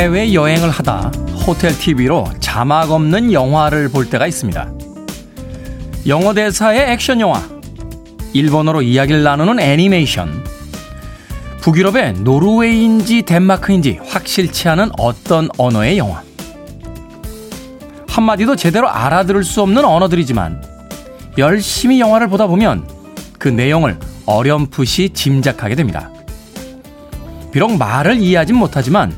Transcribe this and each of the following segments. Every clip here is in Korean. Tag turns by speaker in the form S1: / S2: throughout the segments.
S1: 해외 여행을 하다 호텔 TV로 자막 없는 영화를 볼 때가 있습니다. 영어 대사의 액션 영화, 일본어로 이야기를 나누는 애니메이션, 북유럽의 노르웨이인지 덴마크인지 확실치 않은 어떤 언어의 영화. 한마디도 제대로 알아들을 수 없는 언어들이지만 열심히 영화를 보다 보면 그 내용을 어렴풋이 짐작하게 됩니다. 비록 말을 이해하진 못하지만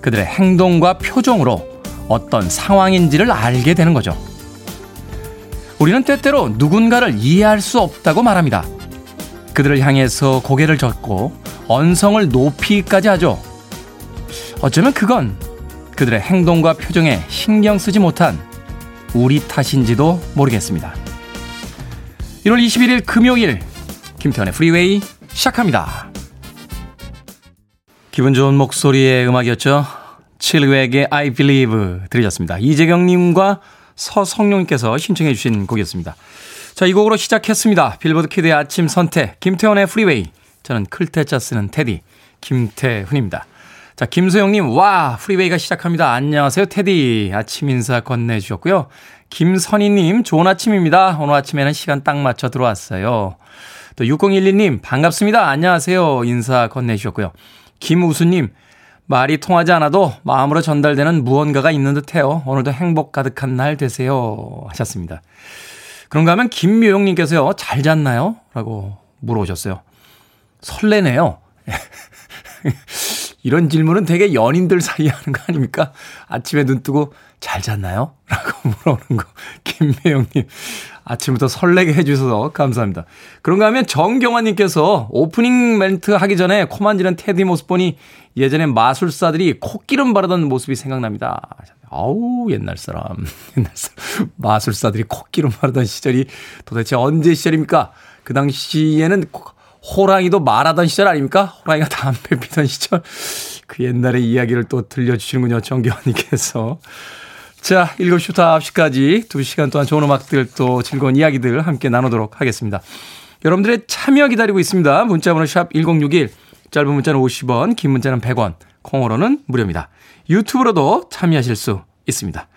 S1: 그들의 행동과 표정으로 어떤 상황인지를 알게 되는 거죠. 우리는 때때로 누군가를 이해할 수 없다고 말합니다. 그들을 향해서 고개를 젓고 언성을 높이기까지 하죠. 어쩌면 그건 그들의 행동과 표정에 신경 쓰지 못한 우리 탓인지도 모르겠습니다. 1월 21일 금요일 김태훈의 프리웨이 시작합니다. 기분 좋은 목소리의 음악이었죠. 칠리왁의 I Believe 들으셨습니다. 이재경님과 서성룡님께서 신청해 주신 곡이었습니다. 자, 이 곡으로 시작했습니다. 빌보드 키드의 아침 선택, 김태훈의 프리웨이. 저는 클 태 자 쓰는 테디, 김태훈입니다. 자, 김소영님, 와, 프리웨이가 시작합니다. 안녕하세요, 테디. 아침 인사 건네주셨고요. 김선희님, 좋은 아침입니다. 오늘 아침에는 시간 딱 맞춰 들어왔어요. 또 6012님, 반갑습니다. 안녕하세요. 인사 건네주셨고요. 김우수님, 말이 통하지 않아도 마음으로 전달되는 무언가가 있는 듯 해요. 오늘도 행복 가득한 날 되세요. 하셨습니다. 그런가 하면 김묘영님께서요, 잘 잤나요? 라고 물어오셨어요. 설레네요. 이런 질문은 되게 연인들 사이에 하는 거 아닙니까? 아침에 눈 뜨고 잘 잤나요? 라고 물어보는 거. 김매영님. 아침부터 설레게 해주셔서 감사합니다. 그런가 하면 정경환님께서 오프닝 멘트 하기 전에 코 만지는 테디 모습 보니 예전에 마술사들이 콧기름 바르던 모습이 생각납니다. 아우, 옛날 사람. 옛날 사람. 마술사들이 콧기름 바르던 시절이 도대체 언제 시절입니까? 그 당시에는 호랑이도 말하던 시절 아닙니까? 호랑이가 담배 피던 시절. 그 옛날의 이야기를 또 들려주시는군요. 정경환님께서. 자, 7시부터 9시까지 2시간 동안 좋은 음악들 또 즐거운 이야기들 함께 나누도록 하겠습니다. 여러분들의 참여 기다리고 있습니다. 문자번호 샵 1061, 짧은 문자는 50원, 긴 문자는 100원, 콩으로는 무료입니다. 유튜브로도 참여하실 수 있습니다.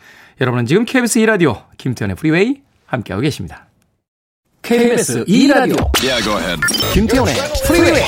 S1: 여러분은 지금 KBS 2라디오 김태현의 프리웨이 함께하고 계십니다. KBS 2라디오 yeah, 김태현의 프리웨이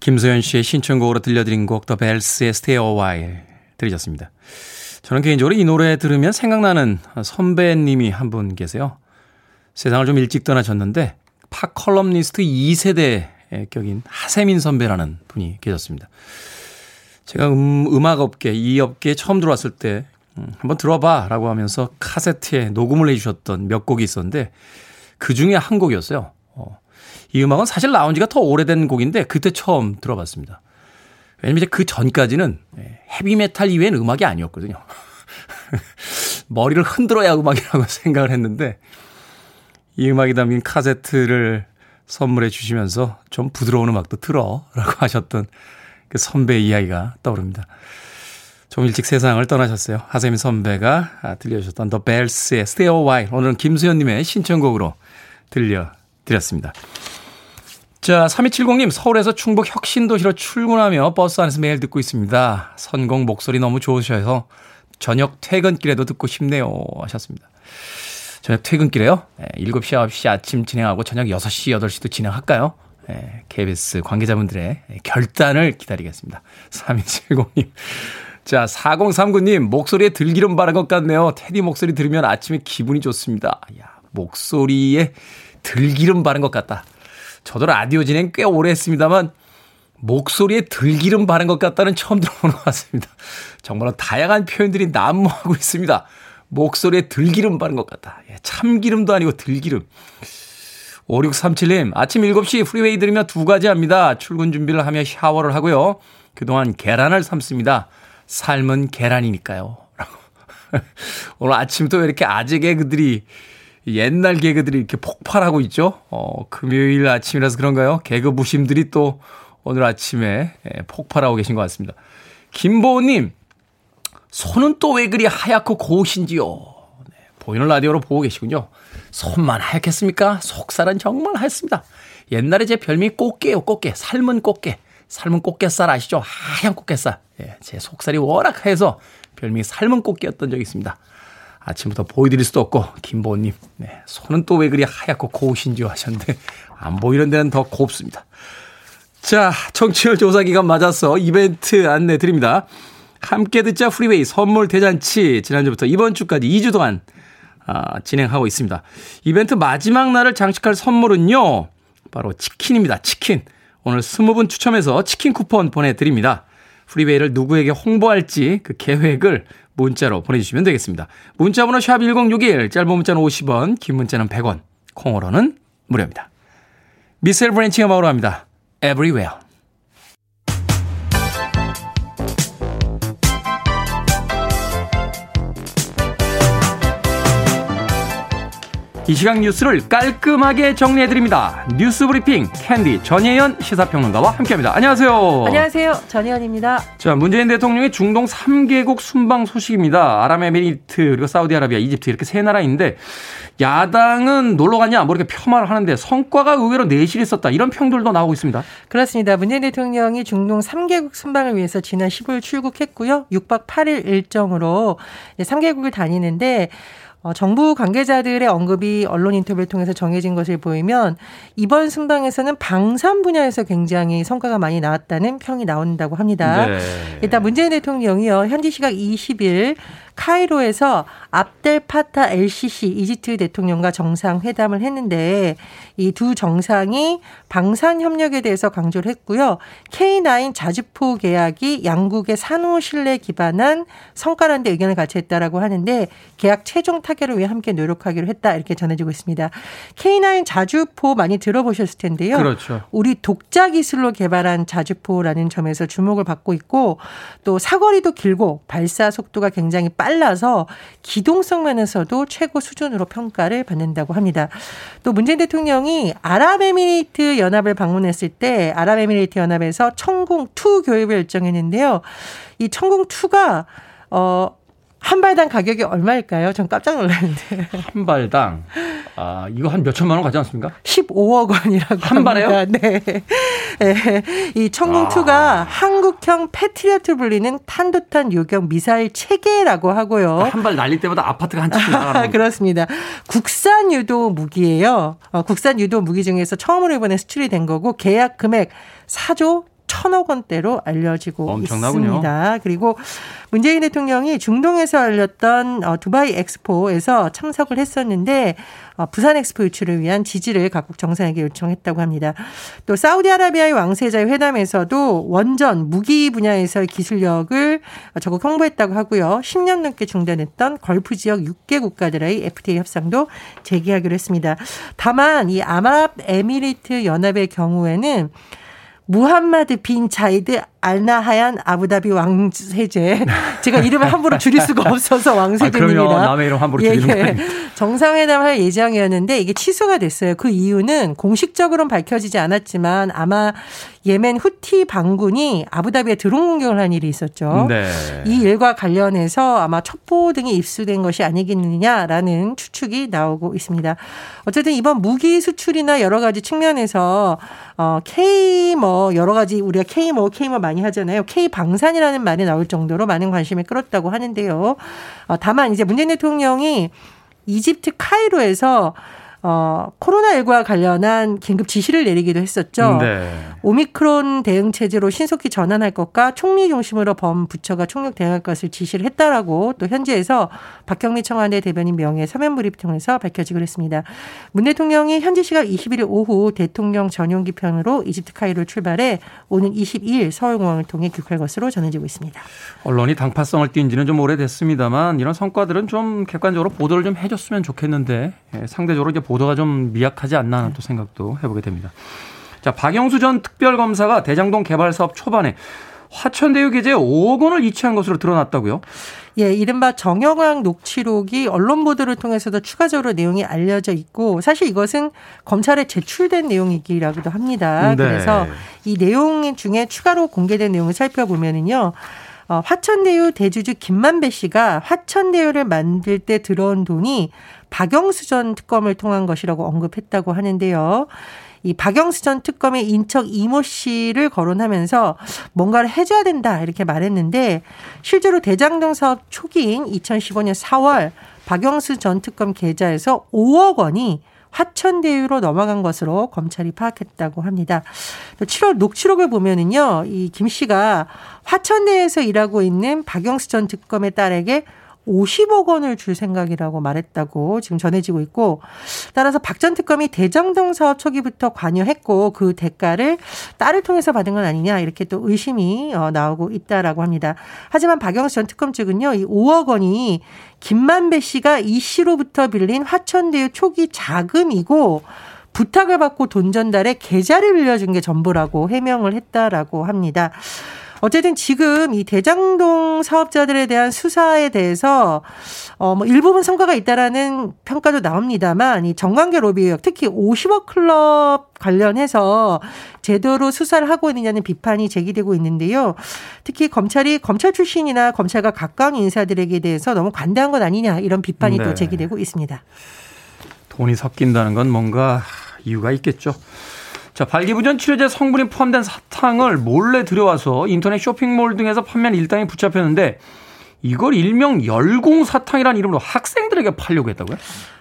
S1: 김소연 씨의 신청곡으로 들려드린 곡 더 벨스의 Stay a While 들으셨습니다. 저는 개인적으로 이 노래 들으면 생각나는 선배님이 한 분 계세요. 세상을 좀 일찍 떠나셨는데 팝 칼럼니스트 2세대의 격인 하세민 선배라는 분이 계셨습니다. 제가 음, 음악 업계, 이 업계에 처음 들어왔을 때 음, 한번 들어봐 라고 하면서 카세트에 녹음을 해주셨던 몇 곡이 있었는데 그 중에 한 곡이었어요. 어, 이 음악은 사실 나온 지가 더 오래된 곡인데 그때 처음 들어봤습니다. 왜냐면 이제 그 전까지는 예, 헤비메탈 이외엔 음악이 아니었거든요. 머리를 흔들어야 음악이라고 생각을 했는데 이 음악이 담긴 카세트를 선물해 주시면서 좀 부드러운 음악도 틀어 라고 하셨던 그 선배의 이야기가 떠오릅니다. 좀 일찍 세상을 떠나셨어요. 하세민 선배가 들려주셨던 The Bells의 Stay a While. 오늘은 김수현님의 신청곡으로 들려드렸습니다. 자, 3270님, 서울에서 충북 혁신도시로 출근하며 버스 안에서 매일 듣고 있습니다. 선공 목소리 너무 좋으셔서 저녁 퇴근길에도 듣고 싶네요. 하셨습니다. 저녁 퇴근길에요? 네, 7시, 9시 아침 진행하고 저녁 6시, 8시도 진행할까요? 네, KBS 관계자분들의 결단을 기다리겠습니다. 3270님. 자, 4039님, 목소리에 들기름 바른 것 같네요. 테디 목소리 들으면 아침에 기분이 좋습니다. 야, 목소리에 들기름 바른 것 같다. 저도 라디오 진행 꽤 오래 했습니다만 목소리에 들기름 바른 것 같다는 처음 들어보는 것 같습니다. 정말로 다양한 표현들이 난무하고 있습니다. 목소리에 들기름 바른 것 같다. 예, 참기름도 아니고 들기름. 5637님, 아침 7시 프리웨이 들으며 두 가지 합니다. 출근 준비를 하며 샤워를 하고요. 그동안 계란을 삶습니다. 삶은 계란이니까요. 오늘 아침부터 왜 이렇게 아재 개그들이, 옛날 개그들이 이렇게 폭발하고 있죠? 어, 금요일 아침이라서 그런가요? 개그 부심들이 또 오늘 아침에 예, 폭발하고 계신 것 같습니다. 김보우님, 손은 또 왜 그리 하얗고 고우신지요? 네, 보이는 라디오로 보고 계시군요. 손만 하얗겠습니까? 속살은 정말 하얗습니다. 옛날에 제 별명이 꽃게요, 꽃게. 삶은 꽃게. 삶은 꽃게살 아시죠? 하얀 꽃게살. 예, 제 속살이 워낙 하얘서 별명이 삶은 꽃게였던 적이 있습니다. 아침부터 보여드릴 수도 없고, 김보님. 네, 손은 또 왜 그리 하얗고 고우신지요 하셨는데, 안 보이는 데는 더 곱습니다. 자, 청취율 조사 기간 맞아서 이벤트 안내 드립니다. 함께 듣자 프리웨이 선물 대잔치 지난주부터 이번 주까지 2주 동안 아, 진행하고 있습니다. 이벤트 마지막 날을 장식할 선물은요. 바로 치킨입니다. 치킨. 오늘 20분 추첨해서 치킨 쿠폰 보내드립니다. 프리웨이를 누구에게 홍보할지 그 계획을 문자로 보내주시면 되겠습니다. 문자번호 샵 1061, 짧은 문자는 50원, 긴 문자는 100원, 콩으로는 무료입니다. 미셸 브랜치가 마으로 합니다. Everywhere. 이 시각 뉴스를 깔끔하게 정리해드립니다. 뉴스 브리핑 캔디 전예현 시사평론가와 함께합니다. 안녕하세요.
S2: 안녕하세요. 전예현입니다.
S1: 자, 문재인 대통령의 중동 3개국 순방 소식입니다. 아랍에미리트 그리고 사우디아라비아, 이집트 이렇게 세 나라인데 야당은 놀러 갔냐 뭐 이렇게 폄하를 하는데 성과가 의외로 내실이 있었다 이런 평들도 나오고 있습니다.
S2: 그렇습니다. 문재인 대통령이 중동 3개국 순방을 위해서 지난 15일 출국했고요. 6박 8일 일정으로 3개국을 다니는데 어, 정부 관계자들의 언급이 언론 인터뷰를 통해서 정해진 것을 보이면 이번 순방에서는 방산 분야에서 굉장히 성과가 많이 나왔다는 평이 나온다고 합니다. 네. 일단 문재인 대통령이요 현지 시각 20일 카이로에서 압델 파타 LCC 이집트 대통령과 정상회담을 했는데 이 두 정상이 방산 협력에 대해서 강조를 했고요. K9 자주포 계약이 양국의 산후 신뢰 기반한 성과라는 데 의견을 같이 했다라고 하는데 계약 최종 타결을 위해 함께 노력하기로 했다 이렇게 전해지고 있습니다. K9 자주포 많이 들어보셨을 텐데요.
S1: 그렇죠.
S2: 우리 독자 기술로 개발한 자주포라는 점에서 주목을 받고 있고 또 사거리도 길고 발사 속도가 굉장히 빨라서 기동성 면에서도 최고 수준으로 평가를 받는다고 합니다. 또 문재인 대통령이 아랍에미리트 연합을 방문했을 때 아랍에미리트 연합에서 청궁2 교육을 열정했는데요. 이 청궁2가 어, 한 발당 가격이 얼마일까요? 전 깜짝 놀랐는데.
S1: 한 발당 아 이거 한 몇 천만 원 가지 않습니까?
S2: 15억 원이라고
S1: 한 발에요?
S2: 네. 네. 이 청궁2가 아. 한국형 패트리어트 불리는 탄도탄 요격 미사일 체계라고 하고요.
S1: 한 발 날릴 때마다 아파트가 한 채씩 나가는
S2: 그렇습니다. 국산 유도 무기예요. 어, 국산 유도 무기 중에서 처음으로 이번에 수출이 된 거고 계약 금액 4조 천억 원대로 알려지고 엄청나군요. 있습니다. 그리고 문재인 대통령이 중동에서 열렸던 어, 두바이 엑스포에서 참석을 했었는데 어, 부산 엑스포 유치를 위한 지지를 각국 정상에게 요청했다고 합니다. 또 사우디아라비아의 왕세자의 회담에서도 원전 무기 분야에서의 기술력을 적극 홍보했다고 하고요. 10년 넘게 중단했던 걸프 지역 6개 국가들의 FTA 협상도 재개하기로 했습니다. 다만 이 아랍에미리트 연합의 경우에는 무함마드 빈 자이드 알나하얀 아부다비 왕세제. 제가 이름을 함부로 줄일 수가 없어서 왕세제입니다.
S1: 아, 남의 이름 함부로 줄이는 예, 예.
S2: 정상회담 할 예정이었는데 이게 취소가 됐어요. 그 이유는 공식적으로는 밝혀지지 않았지만 아마 예멘 후티 반군이 아부다비에 드론 공격을 한 일이 있었죠. 네. 이 일과 관련해서 아마 첩보 등이 입수된 것이 아니겠느냐라는 추측이 나오고 있습니다. 어쨌든 이번 무기 수출이나 여러 가지 측면에서 어 K 뭐 여러 가지 우리가 K 뭐 K 뭐 많이 하잖아요. K 방산이라는 말이 나올 정도로 많은 관심을 끌었다고 하는데요. 어, 다만 이제 문재인 대통령이 이집트 카이로에서 어, 코로나19와 관련한 긴급 지시를 내리기도 했었죠. 네. 오미크론 대응 체제로 신속히 전환할 것과 총리 중심으로 범 부처가 총력 대응할 것을 지시를 했다라고 또 현지에서 박경미 청와대 대변인 명예 서면 브리핑 통해서 밝혀지기로 했습니다. 문 대통령이 현지 시각 21일 오후 대통령 전용기 편으로 이집트 카이로를 출발해 오는 22일 서울공항을 통해 귀국할 것으로 전해지고 있습니다.
S1: 언론이 당파성을 띈 지는 좀 오래됐습니다만 이런 성과들은 좀 객관적으로 보도를 좀 해줬으면 좋겠는데 예, 상대적으로 이제 보도가 좀 미약하지 않나 하는 또 생각도 해보게 됩니다. 자, 박영수 전 특별검사가 대장동 개발 사업 초반에 화천대유 계좌에 5억 원을 이체한 것으로 드러났다고요?
S2: 예, 이른바 정영학 녹취록이 언론 보도를 통해서도 추가적으로 내용이 알려져 있고 사실 이것은 검찰에 제출된 내용이기라고도 합니다. 네. 그래서 이 내용 중에 추가로 공개된 내용을 살펴보면은요. 어, 화천대유 대주주 김만배 씨가 화천대유를 만들 때 들어온 돈이 박영수 전 특검을 통한 것이라고 언급했다고 하는데요. 이 박영수 전 특검의 인척 이모 씨를 거론하면서 뭔가를 해줘야 된다 이렇게 말했는데 실제로 대장동 사업 초기인 2015년 4월 박영수 전 특검 계좌에서 5억 원이 화천대유로 넘어간 것으로 검찰이 파악했다고 합니다. 또 7월 녹취록을 보면은요, 이 김 씨가 화천대에서 일하고 있는 박영수 전 특검의 딸에게 50억 원을 줄 생각이라고 말했다고 지금 전해지고 있고 따라서 박 전 특검이 대정동 사업 초기부터 관여했고 그 대가를 딸을 통해서 받은 건 아니냐 이렇게 또 의심이 어, 나오고 있다라고 합니다. 하지만 박영수 전 특검 측은요 이 5억 원이 김만배 씨가 이 씨로부터 빌린 화천대유 초기 자금이고 부탁을 받고 돈 전달에 계좌를 빌려준 게 전부라고 해명을 했다라고 합니다. 어쨌든 지금 이 대장동 사업자들에 대한 수사에 대해서 어뭐 일부분 성과가 있다라는 평가도 나옵니다만 이 정관계 로비 의혹 특히 50억 클럽 관련해서 제대로 수사를 하고 있느냐는 비판이 제기되고 있는데요. 특히 검찰이 검찰 출신이나 검찰과 가까운 인사들에게 대해서 너무 관대한 것 아니냐 이런 비판이 네. 또 제기되고 있습니다.
S1: 돈이 섞인다는 건 뭔가 이유가 있겠죠. 자, 발기부전 치료제 성분이 포함된 사탕을 몰래 들여와서 인터넷 쇼핑몰 등에서 판매한 일당이 붙잡혔는데 이걸 일명 열공사탕이라는 이름으로 학생들에게 팔려고 했다고요?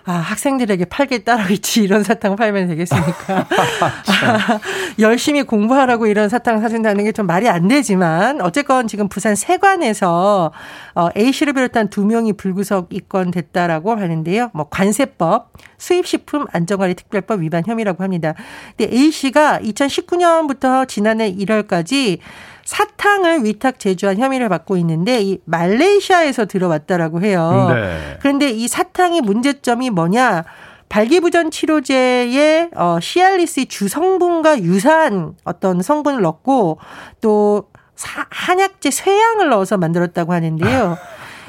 S2: 아, 학생들에게 팔게 따로 있지 이런 사탕 팔면 되겠습니까? 아, 열심히 공부하라고 이런 사탕 사준다는 게 좀 말이 안 되지만 어쨌건 지금 부산 세관에서 어, A 씨를 비롯한 두 명이 불구속 입건됐다라고 하는데요. 뭐 관세법, 수입식품 안전관리 특별법 위반 혐의라고 합니다. 근데 A 씨가 2019년부터 지난해 1월까지 사탕을 위탁 제조한 혐의를 받고 있는데 이 말레이시아에서 들어왔다라고 해요. 네. 그런데 이 사탕의 문제점이 뭐냐? 발기부전 치료제에 어 시알리스 주성분과 유사한 어떤 성분을 넣고 또 사, 한약재 쇠향을 넣어서 만들었다고 하는데요.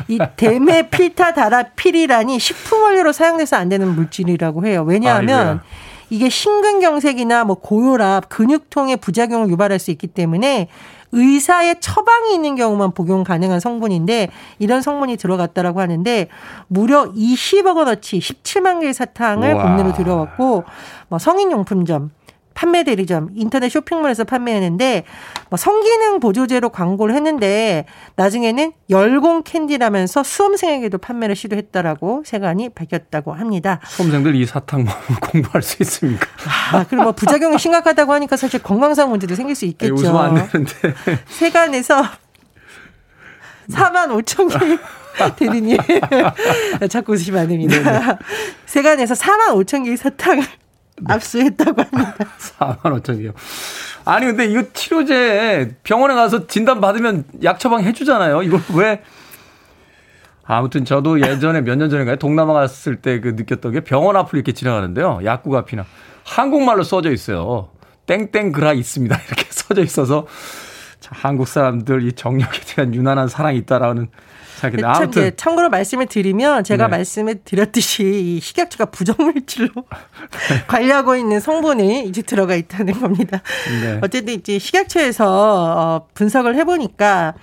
S2: 이 데메필타다라필이라니 식품 원료로 사용돼서 안 되는 물질이라고 해요. 왜냐하면 아, 이게 심근경색이나 뭐 고혈압, 근육통의 부작용을 유발할 수 있기 때문에 의사의 처방이 있는 경우만 복용 가능한 성분인데 이런 성분이 들어갔다라고 하는데 무려 20억 원어치 17만 개의 사탕을 국내로 들여왔고 뭐 성인 용품점 판매 대리점, 인터넷 쇼핑몰에서 판매했는데 뭐 성기능 보조제로 광고를 했는데 나중에는 열공 캔디라면서 수험생에게도 판매를 시도했다라고 세관이 밝혔다고 합니다.
S1: 수험생들 이 사탕 먹으면 공부할 수 있습니까?
S2: 아, 그리고 뭐 부작용이 심각하다고 하니까 사실 건강상 문제도 생길 수 있겠죠.
S1: 웃으면 안 되는데.
S2: 세관에서 4만 5천 개 대리님 자꾸 웃으시면 안 됩니다. 세관에서 4만 5천 개의 사탕을 네. 압수했다고 합니다.
S1: 4만 5천 개요. 아니 근데 이거 치료제 병원에 가서 진단 받으면 약 처방 해주잖아요. 이걸 왜? 아무튼 저도 예전에 몇 년 전인가요 동남아 갔을 때 그 느꼈던 게 병원 앞을 이렇게 지나가는데요. 약국 앞이나 한국말로 써져 있어요. 땡땡 그라 있습니다. 이렇게 써져 있어서 참 한국 사람들 이 정력에 대한 유난한 사랑이 있다라는
S2: 네, 아무튼 참, 참고로 말씀을 드리면 제가 네. 말씀을 드렸듯이 이 식약처가 부정물질로 관리하고 있는 성분이 이제 들어가 있다는 겁니다. 네. 어쨌든 이제 식약처에서 어, 분석을 해보니까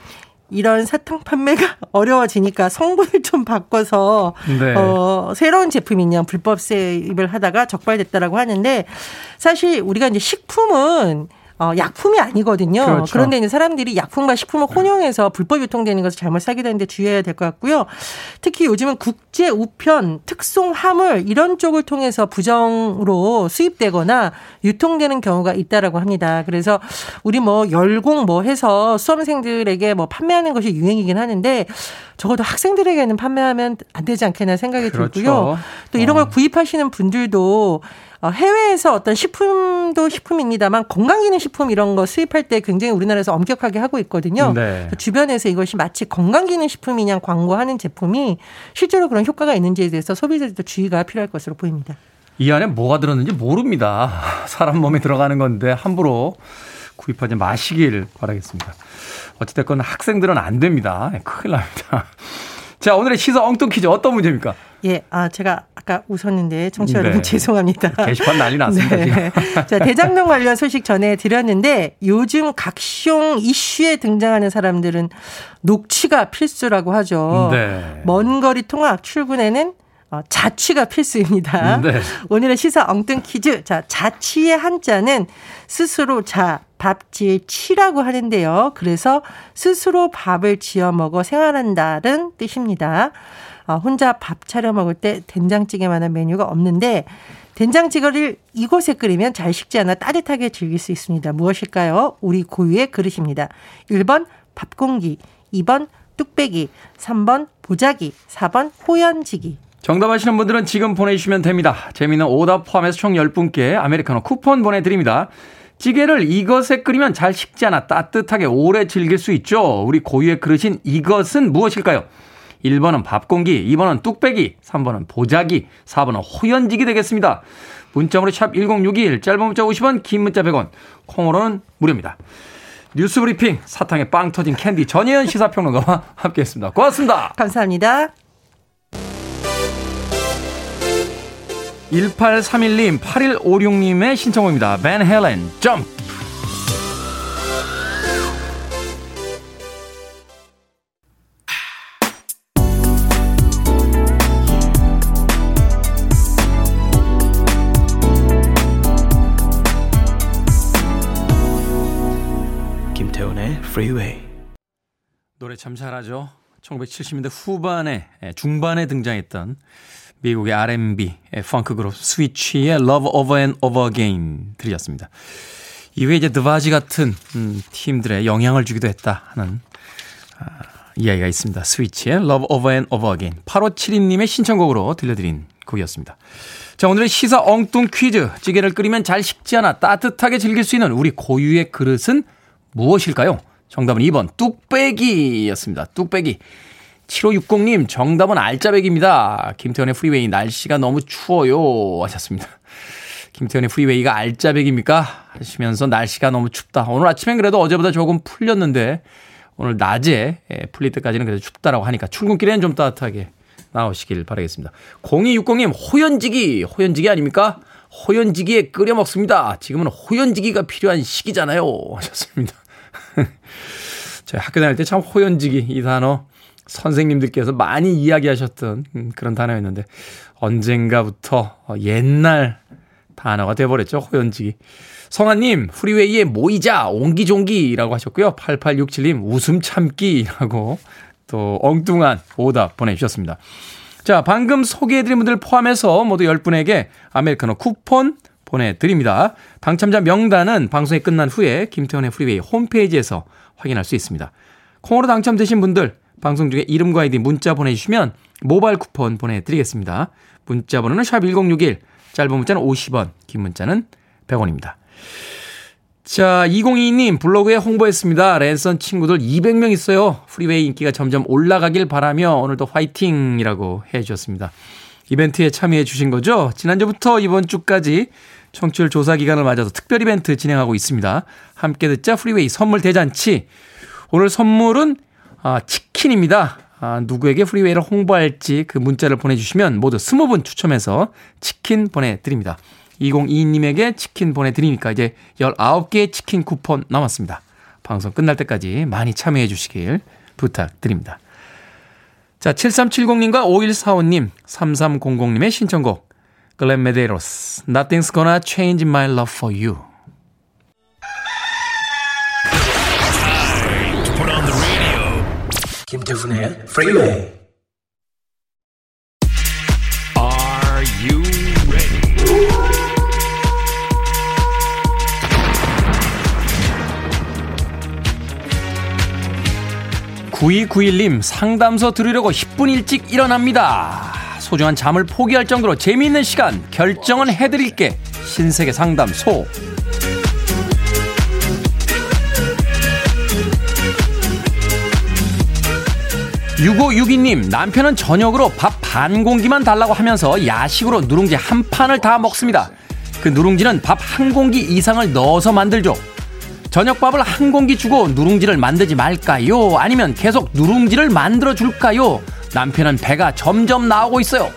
S2: 이런 사탕 판매가 어려워지니까 성분을 좀 바꿔서 네. 어 새로운 제품이냐 불법 세입을 하다가 적발됐다라고 하는데 사실 우리가 이제 식품은 어, 약품이 아니거든요. 그렇죠. 그런데 이제 사람들이 약품과 식품을 혼용해서 불법 유통되는 것을 잘못 사게 되는데 주의해야 될 것 같고요. 특히 요즘은 국제 우편, 특송 화물 이런 쪽을 통해서 부정으로 수입되거나 유통되는 경우가 있다라고 합니다. 그래서 우리 뭐 열공 뭐 해서 수험생들에게 뭐 판매하는 것이 유행이긴 하는데 적어도 학생들에게는 판매하면 안 되지 않겠나 생각이 그렇죠. 들고요. 또 이런 걸 어. 구입하시는 분들도 어, 해외에서 어떤 식품도 식품입니다만 건강기능 식품 이런 거 수입할 때 굉장히 우리나라에서 엄격하게 하고 있거든요. 네. 주변에서 이것이 마치 건강기능 식품이냐 광고하는 제품이 실제로 그런 효과가 있는지에 대해서 소비자들도 주의가 필요할 것으로 보입니다.
S1: 이 안에 뭐가 들었는지 모릅니다. 사람 몸에 들어가는 건데 함부로 구입하지 마시길 바라겠습니다. 어찌됐건 학생들은 안 됩니다. 네, 큰일 납니다. 자, 오늘의 시사 엉뚱 퀴즈 어떤 문제입니까?
S2: 예, 아, 제가 아까 웃었는데 청취자 여러분 네. 죄송합니다.
S1: 게시판 난리 났습니다. 네.
S2: 자, 대장동 관련 소식 전해 드렸는데 요즘 각종 이슈에 등장하는 사람들은 녹취가 필수라고 하죠. 네. 먼 거리 통학 출근에는 어, 자취가 필수입니다. 네. 오늘의 시사 엉뚱 퀴즈. 자, 자취의 한자는 스스로 자, 밥 지을 치라고 하는데요. 그래서 스스로 밥을 지어 먹어 생활한다는 뜻입니다. 어, 혼자 밥 차려 먹을 때 된장찌개만한 메뉴가 없는데 된장찌개를 이곳에 끓이면 잘 식지 않아 따뜻하게 즐길 수 있습니다. 무엇일까요? 우리 고유의 그릇입니다. 1번 밥공기, 2번 뚝배기, 3번 보자기, 4번 호연지기.
S1: 정답 아시는 분들은 지금 보내주시면 됩니다. 재미있는 오답 포함해서 총 10분께 아메리카노 쿠폰 보내드립니다. 찌개를 이것에 끓이면 잘 식지 않아 따뜻하게 오래 즐길 수 있죠. 우리 고유의 그릇인 이것은 무엇일까요? 1번은 밥공기, 2번은 뚝배기, 3번은 보자기, 4번은 호연지기 되겠습니다. 문자로 샵 1061, 짧은 문자 50원, 긴 문자 100원, 콩으로는 무료입니다. 뉴스 브리핑, 사탕에 빵 터진 캔디 전예현 시사평론가와 함께했습니다. 고맙습니다.
S2: 감사합니다.
S1: 1831님, 8156님의 신청곡입니다. 벤 헬렌, 점프! Freeway. 노래 참 잘하죠. 1970년대 후반에, 예, 중반에 등장했던 미국의 R&B 펑크 그룹 스위치의 Love Over and Over Again 들으셨습니다. 이후에 이제 드바지 같은 음, 팀들의 영향을 주기도 했다 하는 아, 이야기가 있습니다. 스위치의 Love Over and Over Again 8572님의 신청곡으로 들려드린 곡이었습니다. 자 오늘의 시사 엉뚱 퀴즈 찌개를 끓이면 잘 식지 않아 따뜻하게 즐길 수 있는 우리 고유의 그릇은 무엇일까요? 정답은 2번 뚝배기였습니다. 뚝배기 7560님, 정답은 알짜배기입니다. 김태훈의 프리웨이, 날씨가 너무 추워요. 하셨습니다. 김태훈의 프리웨이가 알짜배기입니까? 하시면서 날씨가 너무 춥다. 오늘 아침엔 그래도 어제보다 조금 풀렸는데, 오늘 낮에 예, 풀릴 때까지는 그래도 춥다라고 하니까 출근길에는 좀 따뜻하게 나오시길 바라겠습니다. 0260님, 호연지기, 호연지기 아닙니까? 호연지기에 끓여 먹습니다. 지금은 호연지기가 필요한 시기잖아요. 하셨습니다. 제가 학교 다닐 때 참 호연지기 이 단어 선생님들께서 많이 이야기하셨던 음, 그런 단어였는데 언젠가부터 옛날 단어가 돼버렸죠. 호연지기. 성아님, 프리웨이에 모이자, 옹기종기라고 하셨고요. 8867님, 웃음 참기라고 또 엉뚱한 오답 보내주셨습니다. 자, 방금 소개해드린 분들 포함해서 모두 10분에게 아메리카노 쿠폰 보내드립니다. 당첨자 명단은 방송이 끝난 후에 김태훈의 프리웨이 홈페이지에서 확인할 수 있습니다. 콩으로 당첨되신 분들 방송 중에 이름과 아이디 문자 보내주시면 모바일 쿠폰 보내드리겠습니다. 문자 번호는 샵1061, 짧은 문자는 50원, 긴 문자는 100원입니다. 자, 2022님 블로그에 홍보했습니다. 랜선 친구들 200명 있어요. 프리웨이 인기가 점점 올라가길 바라며 오늘도 화이팅이라고 해 주셨습니다. 이벤트에 참여해 주신 거죠? 지난주부터 이번 주까지 청취율 조사 기간을 맞아서 특별 이벤트 진행하고 있습니다. 함께 듣자 프리웨이 선물 대잔치. 오늘 선물은 아, 치킨입니다. 아, 누구에게 프리웨이를 홍보할지 그 문자를 보내주시면 모두 20분 추첨해서 치킨 보내드립니다. 2022님에게 치킨 보내드리니까 이제 19개의 치킨 쿠폰 남았습니다. 방송 끝날 때까지 많이 참여해 주시길 부탁드립니다. 자, 7370님과 5145님, 3300님의 신청곡, 글렌 메데로스, Nothing's Gonna Change My Love For You. 김태훈의 프리웨이 Are you ready? 9291님 상담소 들으려고 10분 일찍 일어납니다. 소중한 잠을 포기할 정도로 재미있는 시간 결정은 해드릴게 신세계 상담소 6562님, 남편은 저녁으로 밥 반 공기만 달라고 하면서 야식으로 누룽지 한 판을 다 먹습니다. 그 누룽지는 밥 한 공기 이상을 넣어서 만들죠. 저녁밥을 한 공기 주고 누룽지를 만들지 말까요? 아니면 계속 누룽지를 만들어 줄까요? 남편은 배가 점점 나오고 있어요.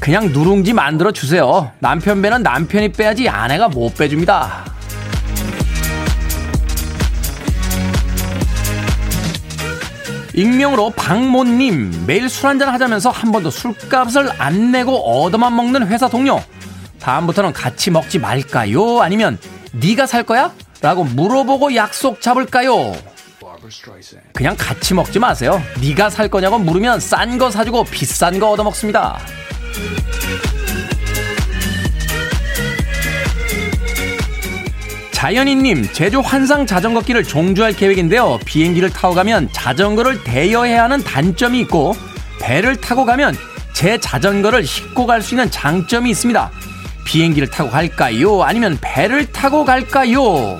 S1: 그냥 누룽지 만들어 주세요. 남편 배는 남편이 빼야지 아내가 못 빼줍니다. 익명으로 박모님 매일 술 한잔 하자면서 한 번도 술값을 안 내고 얻어만 먹는 회사 동료 다음부터는 같이 먹지 말까요? 아니면 네가 살 거야? 라고 물어보고 약속 잡을까요? 그냥 같이 먹지 마세요. 네가 살 거냐고 물으면 싼 거 사주고 비싼 거 얻어 먹습니다. 자연인님, 제주 환상 자전거길을 종주할 계획인데요. 비행기를 타고 가면 자전거를 대여해야 하는 단점이 있고, 배를 타고 가면 제 자전거를 싣고 갈 수 있는 장점이 있습니다. 비행기를 타고 갈까요? 아니면 배를 타고 갈까요?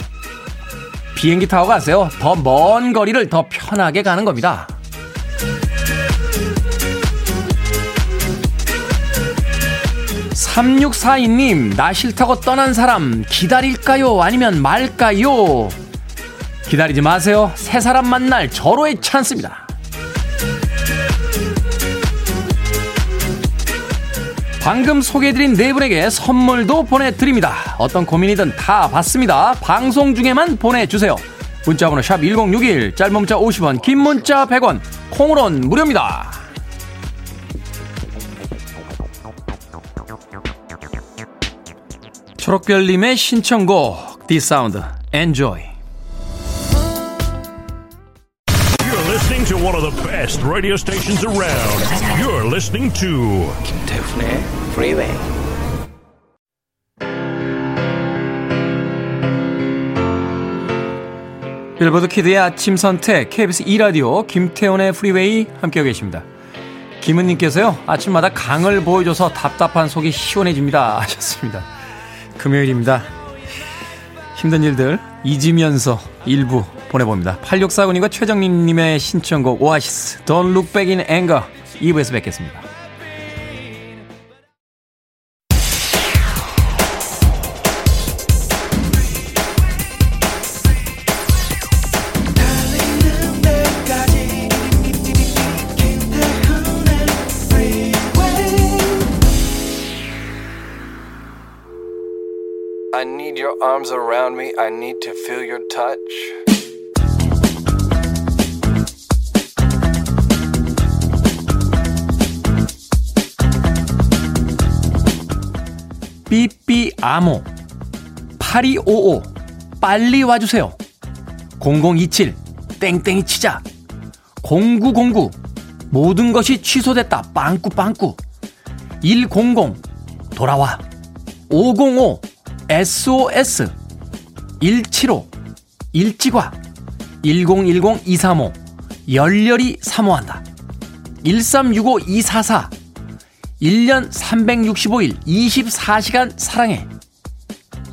S1: 비행기 타고 가세요. 더 먼 거리를 더 편하게 가는 겁니다. 3642님, 나 싫다고 떠난 사람 기다릴까요? 아니면 말까요? 기다리지 마세요. 새 사람 만날 절호의 찬스입니다. 방금 소개해드린 네 분에게 선물도 보내드립니다. 어떤 고민이든 다 받습니다. 방송 중에만 보내주세요. 문자번호 샵 1061, 짧은 문자 50원, 긴 문자 100원, 콩으론 무료입니다. 초록별님의 신청곡 This Sound Enjoy You're listening to one of the best radio stations around. You're listening to 김태훈의 Freeway. 빌보드 키드의 아침 선택 KBS 2 라디오 김태훈의 프리웨이 함께하고 계십니다. 김은님께서요 아침마다 강을 보여줘서 답답한 속이 시원해집니다 하셨습니다. 금요일입니다. 힘든 일들 잊으면서 일부 보내봅니다. 8649님과 최정림님의 신청곡 오아시스 Don't Look Back in Anger 2부에서 뵙겠습니다. Arms around me. I need to feel your touch. 삐삐아모 8255 빨리 와주세요 0027 땡땡이 치자 0909 모든 것이 취소됐다 빵꾸빵꾸 100 돌아와 505 SOS 175 일찍와 1010-235 열렬히 사모한다. 1365-244 1년 365일 24시간 사랑해.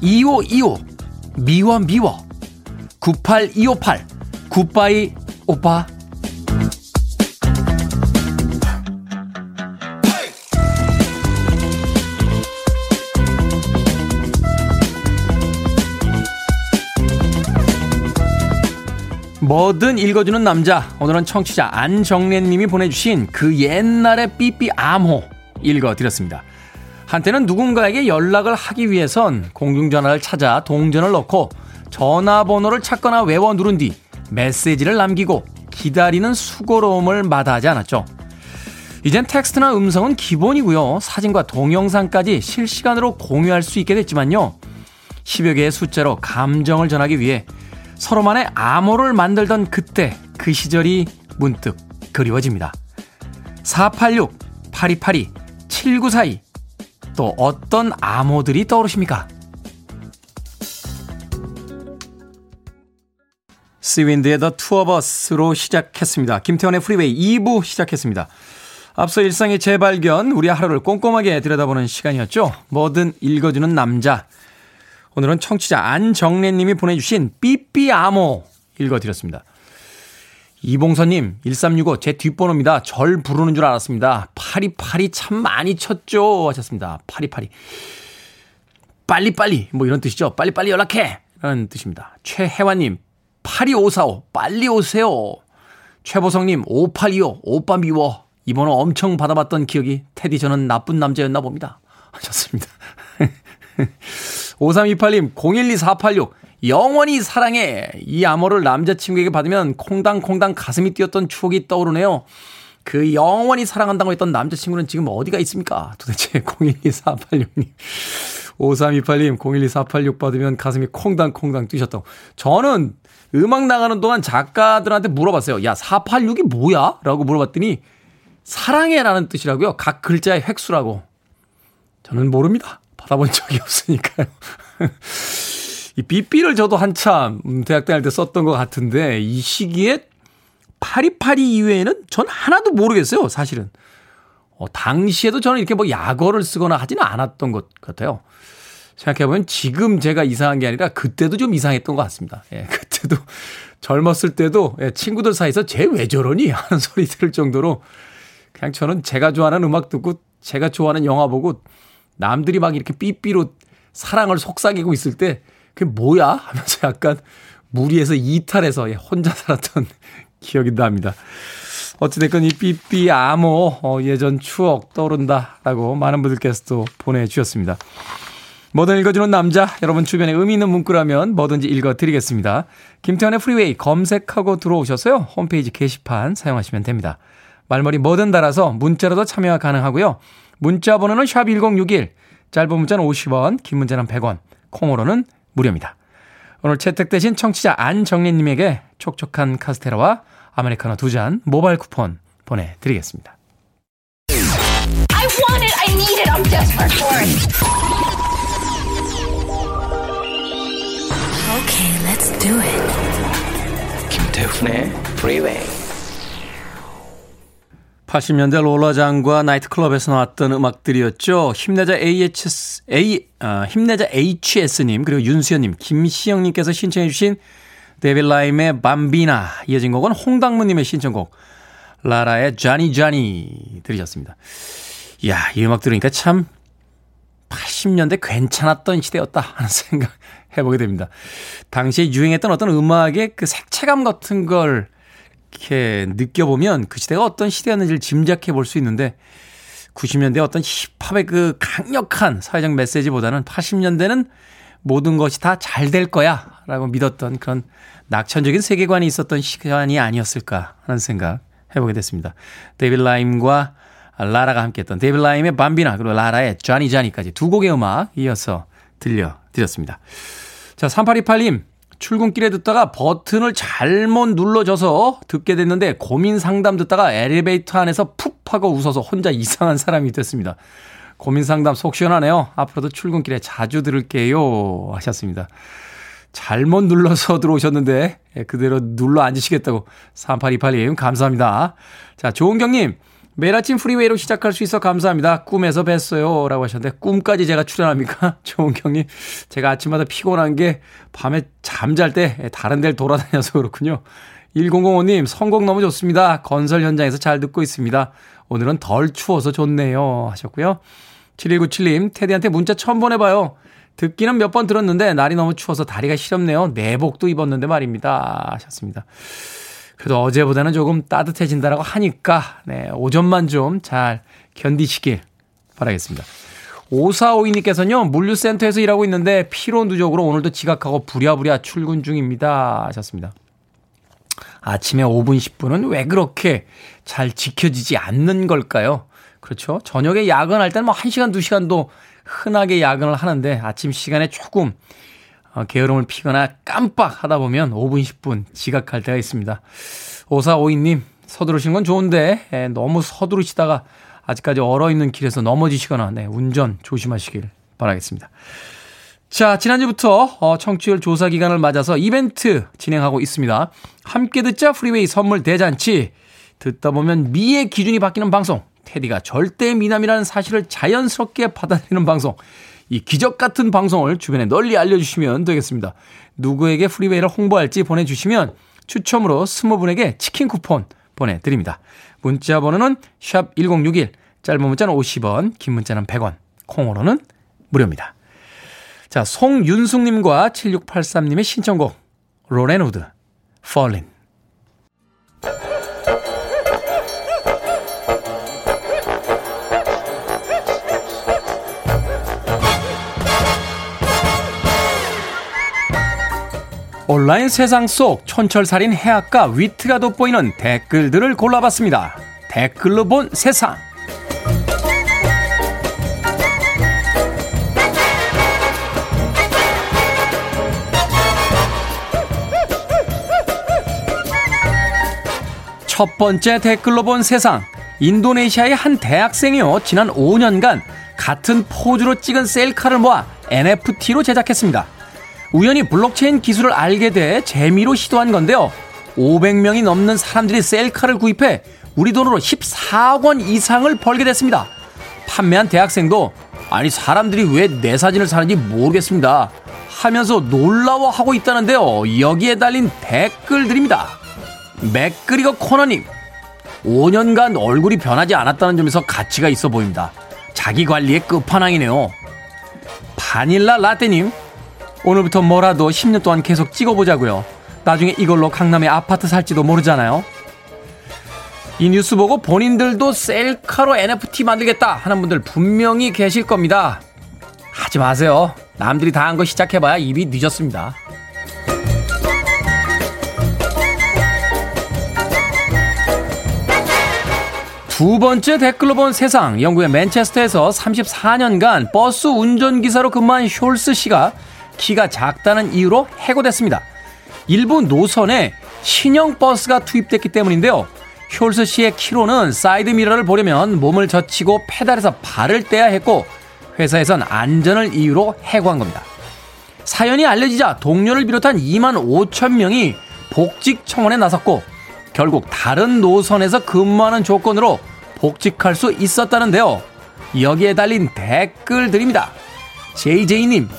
S1: 2525 미워 미워. 98258 굿바이 오빠 뭐든 읽어주는 남자. 오늘은 청취자 안정래님이 보내주신 그 옛날의 삐삐 암호 읽어드렸습니다. 한때는 누군가에게 연락을 하기 위해선 공중전화를 찾아 동전을 넣고 전화번호를 찾거나 외워 누른 뒤 메시지를 남기고 기다리는 수고로움을 마다하지 않았죠. 이젠 텍스트나 음성은 기본이고요. 사진과 동영상까지 실시간으로 공유할 수 있게 됐지만요. 10여 개의 숫자로 감정을 전하기 위해 서로만의 암호를 만들던 그때 그 시절이 문득 그리워집니다. 486, 8282, 7942. 또 어떤 암호들이 떠오르십니까? 스윈드의 of Us로 시작했습니다. 김태훈의 프리웨이 2부 시작했습니다. 앞서 일상의 재발견, 우리 하루를 꼼꼼하게 들여다보는 시간이었죠. 뭐든 읽어주는 남자. 오늘은 청취자 안정래님이 보내주신 삐삐 암호 읽어드렸습니다. 이봉선님, 1365, 제 뒷번호입니다. 절 부르는 줄 알았습니다. 파리파리 참 많이 쳤죠. 하셨습니다. 파리파리. 빨리빨리, 뭐 이런 뜻이죠. 빨리빨리 연락해! 라는 뜻입니다. 최혜환님, 82545, 빨리 오세요. 최보성님, 5825, 오빠 미워. 이 번호 엄청 받아봤던 기억이, 테디 저는 나쁜 남자였나 봅니다. 하셨습니다. 5328님, 012486, 영원히 사랑해. 이 암호를 남자친구에게 받으면 콩당콩당 가슴이 뛰었던 추억이 떠오르네요. 그 영원히 사랑한다고 했던 남자친구는 지금 어디가 있습니까? 도대체 012486님. 5328님, 012486 받으면 가슴이 콩당콩당 뛰셨다고. 저는 음악 나가는 동안 작가들한테 물어봤어요. 야, 486이 뭐야? 라고 물어봤더니 사랑해라는 뜻이라고요. 각 글자의 획수라고. 저는 모릅니다. 받아본 적이 없으니까요. 이 삐삐를 저도 한참 대학 다닐 때 썼던 것 같은데 이 시기에 파리파리 이외에는 전 하나도 모르겠어요, 사실은. 어, 당시에도 저는 이렇게 뭐 약어를 쓰거나 하지는 않았던 것 같아요. 생각해보면 지금 제가 이상한 게 아니라 그때도 좀 이상했던 것 같습니다. 예, 그때도 젊었을 때도 예, 친구들 사이에서 쟤 왜 저러니? 하는 소리 들을 정도로 그냥 저는 제가 좋아하는 음악 듣고 제가 좋아하는 영화 보고 남들이 막 이렇게 삐삐로 사랑을 속삭이고 있을 때 그게 뭐야? 하면서 약간 무리에서 이탈해서 예, 혼자 살았던 기억이 납니다. 어찌됐건 이 삐삐 암호 어, 예전 추억 떠오른다라고 많은 분들께서 도 보내주셨습니다. 뭐든 읽어주는 남자 여러분 주변에 의미 있는 문구라면 뭐든지 읽어드리겠습니다. 김태훈의 프리웨이 검색하고 들어오셔서요. 홈페이지 게시판 사용하시면 됩니다. 말머리 뭐든 달아서 문자로도 참여가 가능하고요. 문자 번호는 샵1061 짧은 문자는 50원 긴 문자는 100원 콩으로는 무료입니다. 오늘 채택되신 청취자 안정리님에게 촉촉한 카스테라와 아메리카노 두 잔 모바일 쿠폰 보내드리겠습니다. I want it, I need it, I'm desperate for it. Okay, let's do it. 김태훈의 Freeway. 80년대 롤러장과 나이트클럽에서 나왔던 음악들이었죠. 힘내자 AHS, A, 어, 힘내자 HS님, 그리고 윤수연님, 김시영님께서 신청해주신 데빌 라임의 밤비나, 이어진 곡은 홍당무님의 신청곡, 라라의 자니 자니 들으셨습니다. 이야, 이 음악 들으니까 참 80년대 괜찮았던 시대였다 하는 생각 해보게 됩니다. 당시에 유행했던 어떤 음악의 그 색채감 같은 걸 이렇게 느껴보면 그 시대가 어떤 시대였는지를 짐작해 볼 수 있는데 90년대 어떤 힙합의 그 강력한 사회적 메시지보다는 80년대는 모든 것이 다 잘 될 거야 라고 믿었던 그런 낙천적인 세계관이 있었던 시간이 아니었을까 하는 생각 해보게 됐습니다. 데빌 라임과 라라가 함께했던 데빌 라임의 밤비나 그리고 라라의 쟈니 쟈니까지 두 곡의 음악 이어서 들려드렸습니다. 자, 3828님 출근길에 듣다가 버튼을 잘못 눌러줘서 듣게 됐는데 고민 상담 듣다가 엘리베이터 안에서 푹 하고 웃어서 혼자 이상한 사람이 됐습니다. 고민 상담 속 시원하네요. 앞으로도 출근길에 자주 들을게요. 하셨습니다. 잘못 눌러서 들어오셨는데 예, 그대로 눌러 앉으시겠다고 3828님 감사합니다. 자, 조은경님. 매일 아침 프리웨이로 시작할 수 있어 감사합니다. 꿈에서 뵀어요. 라고 하셨는데, 꿈까지 제가 출연합니까? 조은경님, 제가 아침마다 피곤한 게 밤에 잠잘 때 다른 데를 돌아다녀서 그렇군요. 1005님, 선곡 너무 좋습니다. 건설 현장에서 잘 듣고 있습니다. 오늘은 덜 추워서 좋네요. 하셨고요. 7197님, 테디한테 문자 처음 보내봐요. 듣기는 몇 번 들었는데, 날이 너무 추워서 다리가 시렵네요. 내복도 입었는데 말입니다. 하셨습니다. 그래도 어제보다는 조금 따뜻해진다라고 하니까 네, 오전만 좀 잘 견디시길 바라겠습니다. 5452님께서는요, 물류센터에서 일하고 있는데 피로 누적으로 오늘도 지각하고 부랴부랴 출근 중입니다. 하셨습니다. 아침에 5분, 10분은 왜 그렇게 잘 지켜지지 않는 걸까요? 그렇죠. 저녁에 야근할 때는 뭐 1시간, 2시간도 흔하게 야근을 하는데 아침 시간에 조금 어, 게으름을 피거나 깜빡 하다 보면 5분, 10분 지각할 때가 있습니다. 5452님, 서두르신 건 좋은데, 에, 예, 너무 서두르시다가 아직까지 얼어있는 길에서 넘어지시거나, 네, 운전 조심하시길 바라겠습니다. 자, 지난주부터 어, 청취율 조사 기간을 맞아서 이벤트 진행하고 있습니다. 함께 듣자 프리웨이 선물 대잔치. 듣다 보면 미의 기준이 바뀌는 방송. 테디가 절대 미남이라는 사실을 자연스럽게 받아들이는 방송. 이 기적 같은 방송을 주변에 널리 알려주시면 되겠습니다. 누구에게 프리웨이를 홍보할지 보내주시면 추첨으로 20분에게 치킨 쿠폰 보내드립니다. 문자 번호는 샵 1061, 짧은 문자는 50원, 긴 문자는 100원, 콩으로는 무료입니다. 자, 송윤숙님과 7683님의 신청곡, 로렌 우드, Fallen. 온라인 세상 속 촌철살인 해악과 위트가 돋보이는 댓글들을 골라봤습니다. 댓글로 본 세상. 첫 번째 댓글로 본 세상. 인도네시아의 한 대학생이요. 지난 5년간 같은 포즈로 찍은 셀카를 모아 NFT로 제작했습니다. 우연히 블록체인 기술을 알게 돼 재미로 시도한 건데요. 500명이 넘는 사람들이 셀카를 구입해 우리 돈으로 14억 원 이상을 벌게 됐습니다. 판매한 대학생도 아니 사람들이 왜 내 사진을 사는지 모르겠습니다. 하면서 놀라워하고 있다는데요. 여기에 달린 댓글들입니다. 맥그리거 코너님 5년간 얼굴이 변하지 않았다는 점에서 가치가 있어 보입니다. 자기 관리의 끝판왕이네요. 바닐라 라떼님 오늘부터 뭐라도 10년 동안 계속 찍어보자고요. 나중에 이걸로 강남에 아파트 살지도 모르잖아요. 이 뉴스 보고 본인들도 셀카로 NFT 만들겠다 하는 분들 분명히 계실 겁니다. 하지 마세요. 남들이 다 한 거 시작해봐야 입이 늦었습니다. 두 번째 댓글로 본 세상. 영국의 맨체스터에서 34년간 버스 운전기사로 근무한 숄스 씨가 키가 작다는 이유로 해고됐습니다. 일부 노선에 신형 버스가 투입됐기 때문인데요. 숄스 씨의 키로는 사이드 미러를 보려면 몸을 젖히고 페달에서 발을 떼야 했고 회사에선 안전을 이유로 해고한 겁니다. 사연이 알려지자 동료를 비롯한 2만 5천 명이 복직 청원에 나섰고 결국 다른 노선에서 근무하는 조건으로 복직할 수 있었다는데요. 여기에 달린 댓글들입니다. JJ님,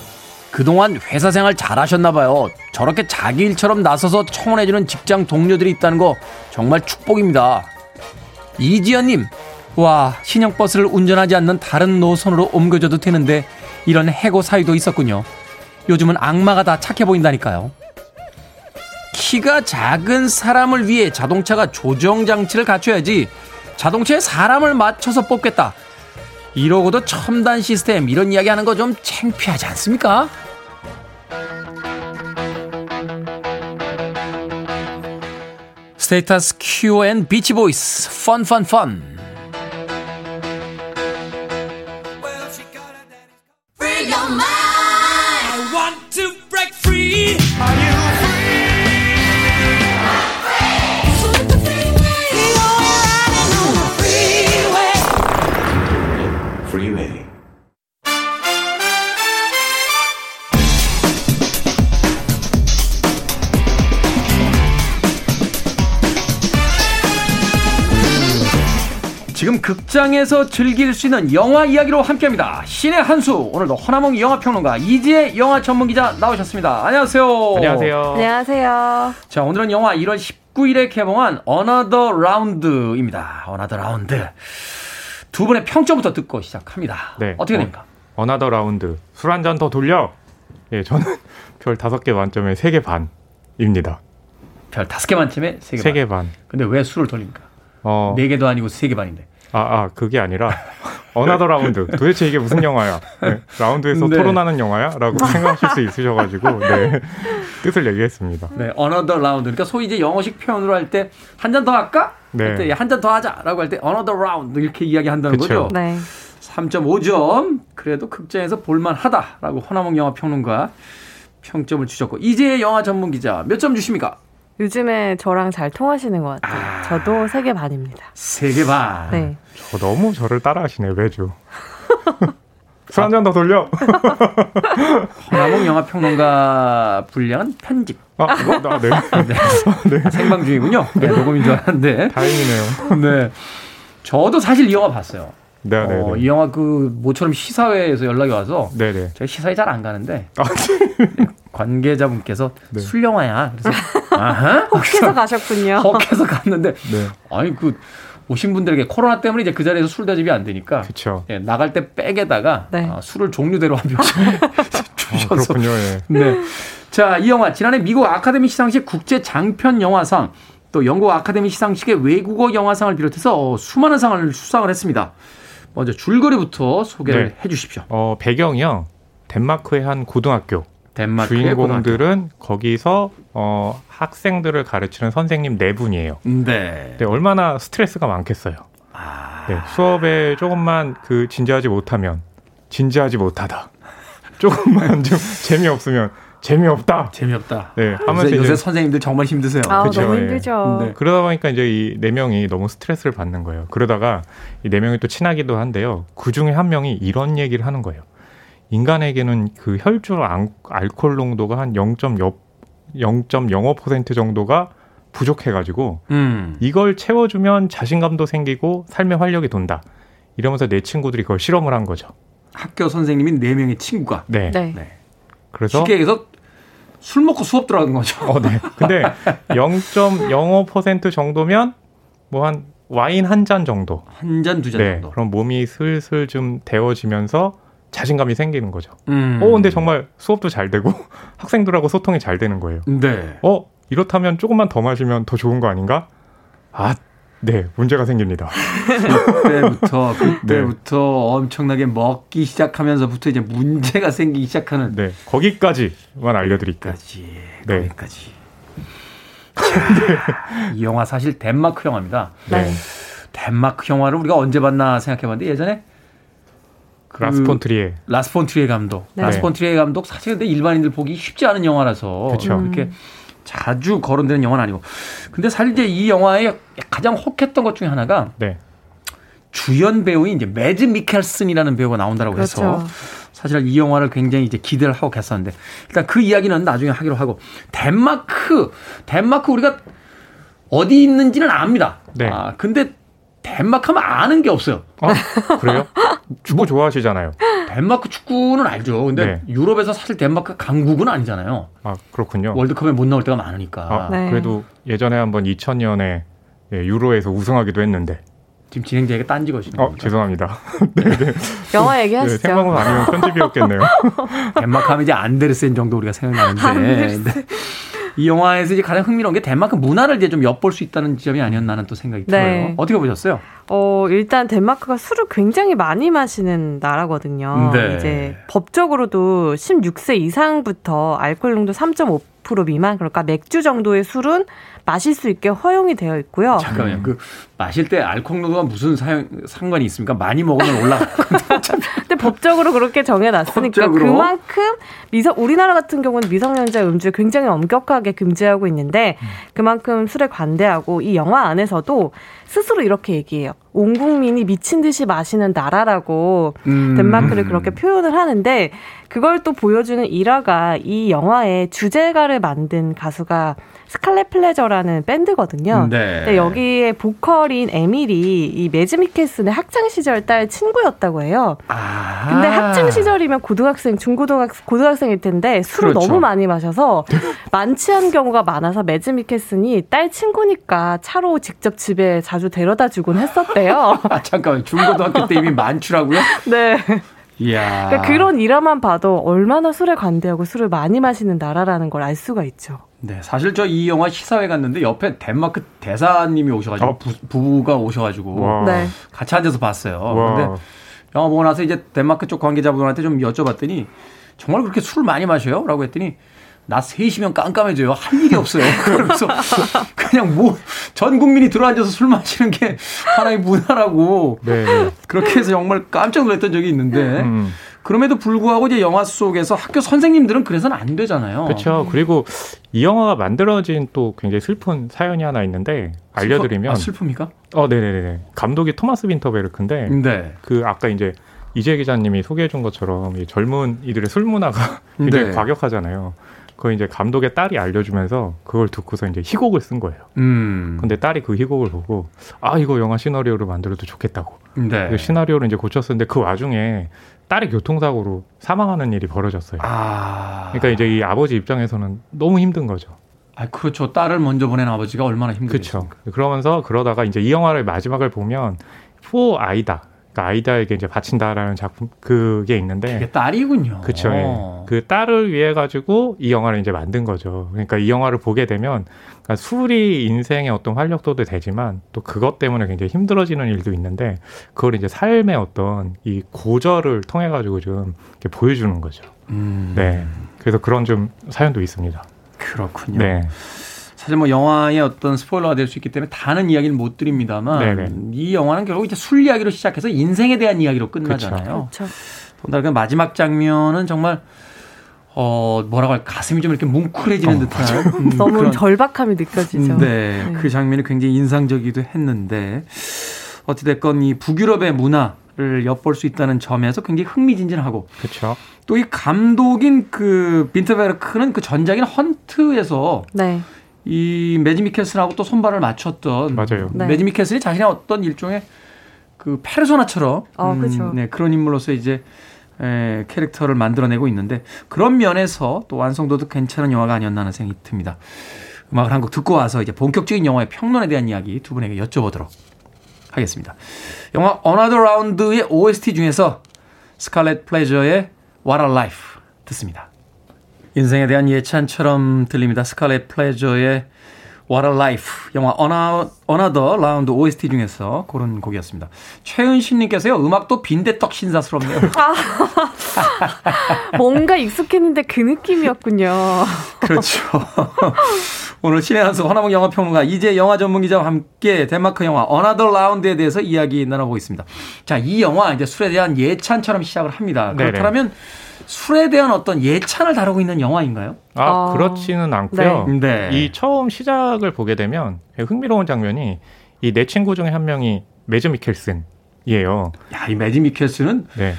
S1: 그동안 회사 생활 잘하셨나봐요. 저렇게 자기 일처럼 나서서 청원해주는 직장 동료들이 있다는 거 정말 축복입니다. 이지연님, 와, 신형버스를 운전하지 않는 다른 노선으로 옮겨줘도 되는데 이런 해고 사유도 있었군요. 요즘은 악마가 다 착해 보인다니까요. 키가 작은 사람을 위해 자동차가 조정 장치를 갖춰야지 자동차에 사람을 맞춰서 뽑겠다. 이러고도 첨단 시스템 이런 이야기 하는 거 좀 창피하지 않습니까? Status Quo and Beach Boys Fun Fun Fun 극장에서 즐길 수 있는 영화 이야기로 함께합니다. 신의 한수 오늘도 허나몽 영화평론가 이지혜 영화 전문기자 나오셨습니다. 안녕하세요.
S3: 안녕하세요.
S2: 안녕하세요.
S1: 자 오늘은 영화 1월 19일에 개봉한 Another Round입니다. Another Round 두 분의 평점부터 듣고 시작합니다. 네. 어떻게 어, 됩니까?
S3: Another Round 술한 잔 더 돌려. 예, 저는 별 다섯 개 만점에 세 개 반입니다.
S1: 별 다섯 개 만점에 세 개 반.
S3: 세개 반.
S1: 근데 왜 술을 돌립니까? 어. 네 개도 아니고 세개 반인데.
S3: 아, 아, 그게 아니라 Another Round. 도대체 이게 무슨 영화야? 네, 라운드에서 네. 토론하는 영화야? 라고 생각하실 수 있으셔가지고 네, 뜻을 얘기했습니다.
S1: 네, Another Round. 그러니까 소위 이제 영어식 표현으로 할 때 한 잔 더 할까? 네. 한 잔 더 하자라고 할 때 another round 이렇게 이야기한다는 그쵸. 거죠. 네. 3.5점. 그래도 극장에서 볼만하다라고 허나몽 영화 평론가 평점을 주셨고 이제 영화 전문 기자 몇 점 주십니까?
S4: 요즘에 저랑 잘 통하시는 것 같아요. 아, 저도 세개 반입니다.
S1: 세개 반. 네.
S3: 저 너무 저를 따라하시네 매주. 술 한잔 더 돌려.
S1: 허나몽 영화 평론가 분량은 편집.
S3: 아, 이거? 아, 네.
S1: 네. 네. 생방 중이군요. 네, 녹음인 줄 알았는데.
S3: 다행이네요.
S1: 네. 저도 사실 이 영화 봤어요.
S3: 네, 네, 어,
S1: 네. 이 영화 그 모처럼 시사회에서 연락이 와서 네, 네. 제가 시사회 잘 안 가는데 아, 네. 관계자분께서 네. 술 영화야. 그래서
S4: 혹해서 가셨군요.
S1: 혹해서 갔는데 네. 아니 그 오신 분들에게 코로나 때문에 이제 그 자리에서 술 대접이 안 되니까
S3: 그쵸.
S1: 예, 나갈 때 백에다가 네. 아, 술을 종류대로 한 병씩 주셔서
S3: 아, 그렇군요. 예.
S1: 네. 자, 이 영화 지난해 미국 아카데미 시상식 국제 장편 영화상 또 영국 아카데미 시상식의 외국어 영화상을 비롯해서 수많은 상을 수상을 했습니다. 먼저 줄거리부터 소개를 네. 해 주십시오.
S3: 어, 배경이요. 덴마크의 한 고등학교. 덴마크의 주인공들은 고등학교. 거기서 어, 학생들을 가르치는 선생님 네 분이에요.
S1: 네.
S3: 네 얼마나 스트레스가 많겠어요. 아... 네, 수업에 조금만 그 진지하지 못하면 진지하지 못하다. 조금만 좀 재미없으면 재미없다.
S1: 재미없다.
S3: 네,
S1: 하면서 요새, 선생님들 정말 힘드세요.
S4: 아, 그쵸? 너무 힘들죠.
S3: 네. 그러다 보니까 이제 이 네 명이 너무 스트레스를 받는 거예요. 그러다가 이 네 명이 또 친하기도 한데요. 그 중에 한 명이 이런 얘기를 하는 거예요. 인간에게는 그 혈중 알코올 농도가 한 0.0.05% 정도가 부족해가지고 음. 이걸 채워주면 자신감도 생기고 삶의 활력이 돈다. 이러면서 내 친구들이 그걸 실험을 한 거죠.
S1: 학교 선생님인 네 명의 친구가.
S3: 네. 네. 네.
S1: 그래서 쉽게 얘기해서 술 먹고 수업 들어간 거죠.
S3: 어, 네. 근데 0.05% 정도면 뭐 한 와인 한 잔 정도.
S1: 한 잔, 두잔 네. 정도.
S3: 그럼 몸이 슬슬 좀 데워지면서 자신감이 생기는 거죠. 음. 어, 근데 정말 수업도 잘 되고 학생들하고 소통이 잘 되는 거예요.
S1: 네.
S3: 어, 이렇다면 조금만 더 마시면 더 좋은 거 아닌가? 아, 네, 문제가 생깁니다.
S1: 그때부터 그때부터 네. 엄청나게 먹기 시작하면서부터 이제 문제가 생기기 시작하는.
S3: 네, 거기까지만 알려드릴게요.
S1: 거기까지. 네. 거기까지. 네. 이 영화 사실 덴마크 영화입니다.
S4: 네.
S1: 덴마크 영화를 우리가 언제 봤나 생각해봤는데 예전에
S3: 그 라스폰트리에
S1: 라스폰트리에 감독. 네. 라스폰트리에 감독 사실 근데 일반인들 보기 쉽지 않은 영화라서
S3: 그쵸.
S1: 이렇게 음. 자주 거론되는 영화는 아니고. 근데 사실 이제 이 영화의 가장 혹했던 것 중에 하나가
S3: 네.
S1: 주연 배우인 이제 매즈 미켈슨이라는 배우가 나온다라고 그렇죠. 해서 사실 이 영화를 굉장히 이제 기대를 하고 갔었는데 일단 그 이야기는 나중에 하기로 하고 덴마크 덴마크 우리가 어디 있는지는 압니다.
S3: 네.
S1: 아 근데 덴마크 하면 아는 게 없어요.
S3: 아, 그래요? 축구 좋아하시잖아요.
S1: 덴마크 축구는 알죠. 근데 네. 유럽에서 사실 덴마크 강국은 아니잖아요.
S3: 아, 그렇군요.
S1: 월드컵에 못 나올 때가 많으니까.
S3: 아, 네. 그래도 예전에 한번 2000년에 예, 유로에서 우승하기도 했는데.
S1: 지금 진행자에게 딴지 거시는
S3: 어, 죄송합니다. 네, 네.
S4: 영화 얘기하시죠. 네,
S3: 생방송 아니면 편집이었겠네요.
S1: 덴마크 하면 이제 안데르센 정도 우리가 생각나는데. 이 영화에서 이제 가장 흥미로운 게 덴마크 문화를 이제 좀 엿볼 수 있다는 지점이 아니었나 하는 또 생각이 네. 들어요. 어떻게 보셨어요?
S4: 어, 일단 덴마크가 술을 굉장히 많이 마시는 나라거든요. 네. 이제 법적으로도 16세 이상부터 알코올 농도 3.5% 미만 그러니까 맥주 정도의 술은 마실 수 있게 허용이 되어 있고요.
S1: 잠깐만요. 음. 그 마실 때 알코올 농도가 무슨 사용, 상관이 있습니까? 많이 먹으면 올라가는데.
S4: 근데 법적으로 그렇게 정해놨으니까 법적으로? 그만큼 미성 우리나라 같은 경우는 미성년자 음주를 굉장히 엄격하게 금지하고 있는데 그만큼 술에 관대하고 이 영화 안에서도 스스로 이렇게 얘기해요. 온 국민이 미친 듯이 마시는 나라라고 음. 덴마크를 그렇게 표현을 하는데 그걸 또 보여주는 일화가 이 영화의 주제가를 만든 가수가 스칼렛 플레저라는 밴드거든요.
S1: 네.
S4: 근데 여기에 보컬인 에밀이 이 매즈 미켈슨의 학창 시절 딸 친구였다고 해요.
S1: 아.
S4: 근데 학창 시절이면 고등학생, 중고등학 고등학생일 텐데 술을 그렇죠. 너무 많이 마셔서 만취한 경우가 많아서 매즈 미켈슨이 딸 친구니까 차로 직접 집에 자주 데려다 주곤 했었대요.
S1: 아, 잠깐만 중고등학교 때 이미 만취라고요?
S4: 네.
S1: 이야.
S4: 그러니까 그런 일화만 봐도 얼마나 술에 관대하고 술을 많이 마시는 나라라는 걸 알 수가 있죠.
S1: 네, 사실 저 이 영화 시사회 갔는데 옆에 덴마크 대사님이 오셔가지고 어? 부, 부가 오셔가지고 네. 같이 앉아서 봤어요. 와. 근데 영화 보고 나서 이제 덴마크 쪽 관계자분한테 좀 여쭤봤더니 정말 그렇게 술 많이 마셔요? 라고 했더니 나 셋이면 깜깜해져요. 할 일이 없어요. 그래서 그냥 뭐 전 국민이 들어앉아서 술 마시는 게 하나의 문화라고
S3: 네.
S1: 그렇게 해서 정말 깜짝 놀랐던 적이 있는데 음. 그럼에도 불구하고 이제 영화 속에서 학교 선생님들은 그래서는 안 되잖아요.
S3: 그렇죠. 그리고 이 영화가 만들어진 또 굉장히 슬픈 사연이 하나 있는데 알려드리면
S1: 슬퍼? 아, 슬픕니까?
S3: 어, 네네네. 감독이 토마스 빈터베르크인데
S1: 네.
S3: 그 아까 이제 이재 기자님이 소개해준 것처럼 이 젊은 이들의 술 문화가 굉장히 네. 과격하잖아요. 그걸 이제 감독의 딸이 알려주면서 그걸 듣고서 이제 희곡을 쓴 거예요.
S1: 음.
S3: 근데 딸이 그 희곡을 보고 아 이거 영화 시나리오로 만들어도 좋겠다고.
S1: 네.
S3: 시나리오를 이제 고쳤었는데 그 와중에 딸이 교통사고로 사망하는 일이 벌어졌어요.
S1: 아.
S3: 그러니까 이제 이 아버지 입장에서는 너무 힘든 거죠.
S1: 아, 그렇죠. 딸을 먼저 보낸 아버지가 얼마나 힘들죠.
S3: 그렇죠. 그러면서 그러다가 이제 이 영화를 마지막을 보면 포 아이다. 아이다에게 이제 바친다라는 작품 그게 있는데
S1: 그게 딸이군요.
S3: 그렇죠. 예. 그 딸을 위해 가지고 이 영화를 이제 만든 거죠. 그러니까 이 영화를 보게 되면 그러니까 술이 인생의 어떤 활력도도 되지만 또 그것 때문에 굉장히 힘들어지는 일도 있는데 그걸 이제 삶의 어떤 이 고절을 통해 가지고 좀 이렇게 보여주는 거죠. 음. 네. 그래서 그런 좀 사연도 있습니다.
S1: 그렇군요. 네. 사실 뭐 영화의 어떤 스포일러가 될 수 있기 때문에 다는 이야기는 못 드립니다만 네네. 이 영화는 결국 이제 술 이야기로 시작해서 인생에 대한 이야기로 끝나잖아요. 그렇죠. 더군다나 그 마지막 장면은 정말 어 뭐라고 할 가슴이 좀 이렇게 뭉클해지는 어, 듯한
S4: 음, 너무 절박함이 느껴지죠.
S1: 네, 네, 그 장면이 굉장히 인상적이기도 했는데 어찌 됐건 이 북유럽의 문화 를 엿볼 수 있다는 점에서 굉장히 흥미진진하고
S3: 그렇죠.
S1: 또 이 감독인 그 빈터베르크는 그 전작인 헌트에서 네. 이 매지 미켈슨하고 또 손발을 맞췄던
S3: 맞아요.
S1: 네. 매지 미켈슨이 자신의 어떤 일종의 그 페르소나처럼
S4: 어, 음,
S1: 네, 그런 인물로서 이제 에, 캐릭터를 만들어내고 있는데 그런 면에서 또 완성도도 괜찮은 영화가 아니었나 하는 생각이 듭니다. 음악을 한 곡 듣고 와서 이제 본격적인 영화의 평론에 대한 이야기 두 분에게 여쭤보도록 하겠습니다. 영화 Another Round의 OST 중에서 스칼렛 플레저의 What a Life 듣습니다. 인생에 대한 예찬처럼 들립니다. 스칼렛 플레저의 What a Life 영화 Another Round OST 중에서 고른 곡이었습니다. 최은신님께서요 음악도 빈대떡 신사스럽네요. 아,
S4: 뭔가 익숙했는데 그 느낌이었군요.
S1: 그렇죠. 오늘 신의 한수 허나봉 영화평론가 이제 영화 전문 기자와 함께 덴마크 영화 Another Round에 대해서 이야기 나눠보고 있습니다. 자, 이 영화 이제 술에 대한 예찬처럼 시작을 합니다. 그렇다면 술에 대한 어떤 예찬을 다루고 있는 영화인가요?
S3: 아, 아. 그렇지는 않고요. 네. 네. 이 처음 시작을 보게 되면 흥미로운 장면이 이 내 친구 중에 한 명이 매즈 미켈슨이에요.
S1: 야, 이 매즈 미켈슨은 네.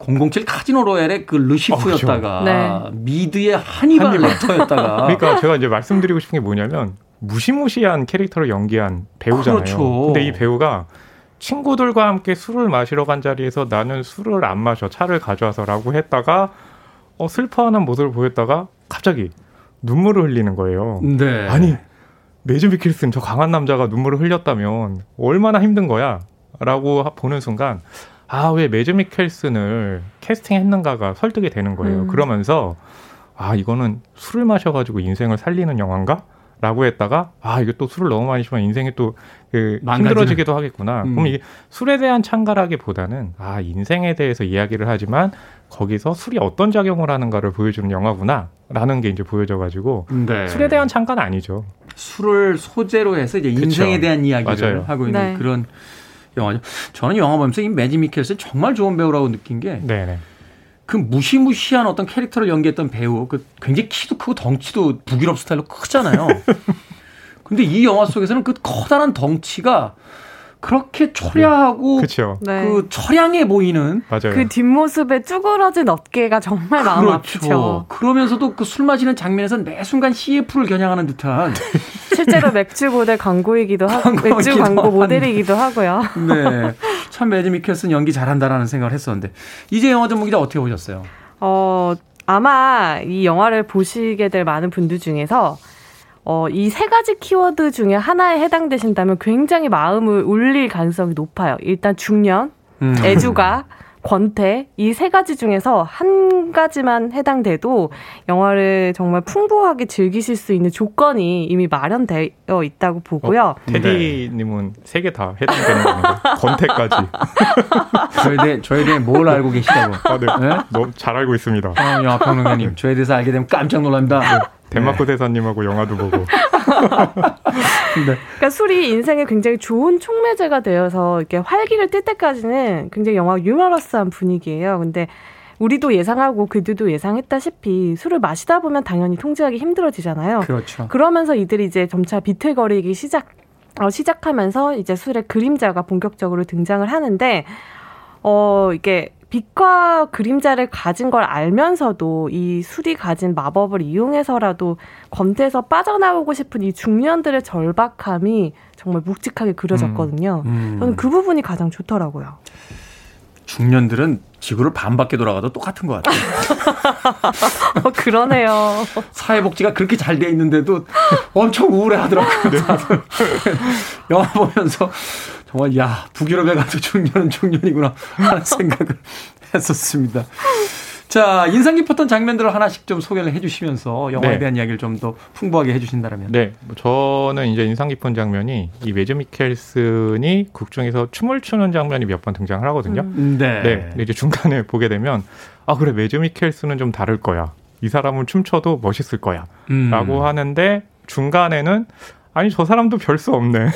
S1: 007 카지노 로얄의 그 르시프였다가 어, 네. 미드의 하니발 렉터였다가
S3: 그러니까 제가 이제 말씀드리고 싶은 게 뭐냐면 무시무시한 캐릭터를 연기한 배우잖아요. 그렇죠. 근데 이 배우가 친구들과 함께 술을 마시러 간 자리에서 나는 술을 안 마셔 차를 가져와서라고 했다가 어 슬퍼하는 모습을 보였다가 갑자기 눈물을 흘리는 거예요.
S1: 네.
S3: 아니 매즈 미킬슨 저 강한 남자가 눈물을 흘렸다면 얼마나 힘든 거야?라고 보는 순간 아왜 매즈 미켈슨을 캐스팅했는가가 설득이 되는 거예요. 음. 그러면서 아 이거는 술을 마셔가지고 인생을 살리는 영화인가? 라고 했다가 아 이게 또 술을 너무 많이 마시면 인생이 또그 힘들어지기도 하겠구나. 음. 그럼 이 술에 대한 참가라기보다는 아 인생에 대해서 이야기를 하지만 거기서 술이 어떤 작용을 하는가를 보여주는 영화구나라는 게 이제 보여져가지고 네. 술에 대한 참가는 아니죠.
S1: 술을 소재로 해서 이제 인생에 그쵸. 대한 이야기를 맞아요. 하고 있는 네. 그런 영화죠. 저는 영화 보면서 이 매지 미켈슨 정말 좋은 배우라고 느낀 게. 네네. 그 무시무시한 어떤 캐릭터를 연기했던 배우, 그 굉장히 키도 크고 덩치도 북유럽 스타일로 크잖아요. 근데 이 영화 속에서는 그 커다란 덩치가 그렇게 초려하고 그 네. 처량해 보이는
S3: 맞아요.
S4: 그 뒷모습에 쭈그러진 어깨가 정말 마음 그렇죠. 아프죠.
S1: 그러면서도 그 술 마시는 장면에서 매 순간 CF를 겨냥하는 듯한
S4: 실제로 맥주 모델 광고이기도 하고 맥주 광고 모델이기도 하고요.
S1: 네. 참 매드 미켈슨 연기 잘한다라는 생각을 했었는데 이제 영화 전문 기자 어떻게 보셨어요?
S4: 어, 아마 이 영화를 보시게 될 많은 분들 중에서 어, 이 세 가지 키워드 중에 하나에 해당되신다면 굉장히 마음을 울릴 가능성이 높아요. 일단 중년, 음. 애주가, 권태 이 세 가지 중에서 한 가지만 해당돼도 영화를 정말 풍부하게 즐기실 수 있는 조건이 이미 마련되어 있다고 보고요. 어,
S3: 테디님은 세개 다 해당되는 겁니다. 권태까지.
S1: 저에 대해 저에 대해 뭘 알고 계시다고?
S3: 아, 네. 네? 너무 잘 알고 있습니다.
S1: 아, 영화 평론가님, 저에 대해서 알게 되면 깜짝 놀랍니다. 네.
S3: 덴마크 네. 대사님하고 영화도 보고. 네.
S4: 그러니까 술이 인생에 굉장히 좋은 촉매제가 되어서 이렇게 활기를 띨 때까지는 굉장히 영화 유머러스한 분위기예요. 근데 우리도 예상하고 그들도 예상했다시피 술을 마시다 보면 당연히 통제하기 힘들어지잖아요.
S1: 그렇죠.
S4: 그러면서 이들이 이제 점차 비틀거리기 시작 어, 시작하면서 이제 술의 그림자가 본격적으로 등장을 하는데 어 이게 빛과 그림자를 가진 걸 알면서도 이 술이 가진 마법을 이용해서라도 검태에서 빠져나오고 싶은 이 중년들의 절박함이 정말 묵직하게 그려졌거든요. 음, 음. 저는 그 부분이 가장 좋더라고요.
S1: 중년들은 지구를 반바퀴 돌아가도 똑같은 것 같아요.
S4: 어, 그러네요.
S1: 사회복지가 그렇게 잘 돼 있는데도 엄청 우울해 하더라고요. 네. 영화 보면서 정말, 야, 북유럽에 가도 중년은 중년이구나 하는 생각을 했었습니다. 자, 인상 깊었던 장면들을 하나씩 좀 소개를 해 주시면서 영화에 네. 대한 이야기를 좀 더 풍부하게 해 주신다면.
S3: 네. 뭐 저는 이제 인상 깊은 장면이 이 매즈 미켈슨이 극 중에서 춤을 추는 장면이 몇 번 등장을 하거든요. 음. 네. 네. 근데 이제 중간에 보게 되면 아, 그래. 매즈 미켈슨은 좀 다를 거야. 이 사람은 춤춰도 멋있을 거야. 음. 라고 하는데 중간에는 아니 저 사람도 별 수 없네.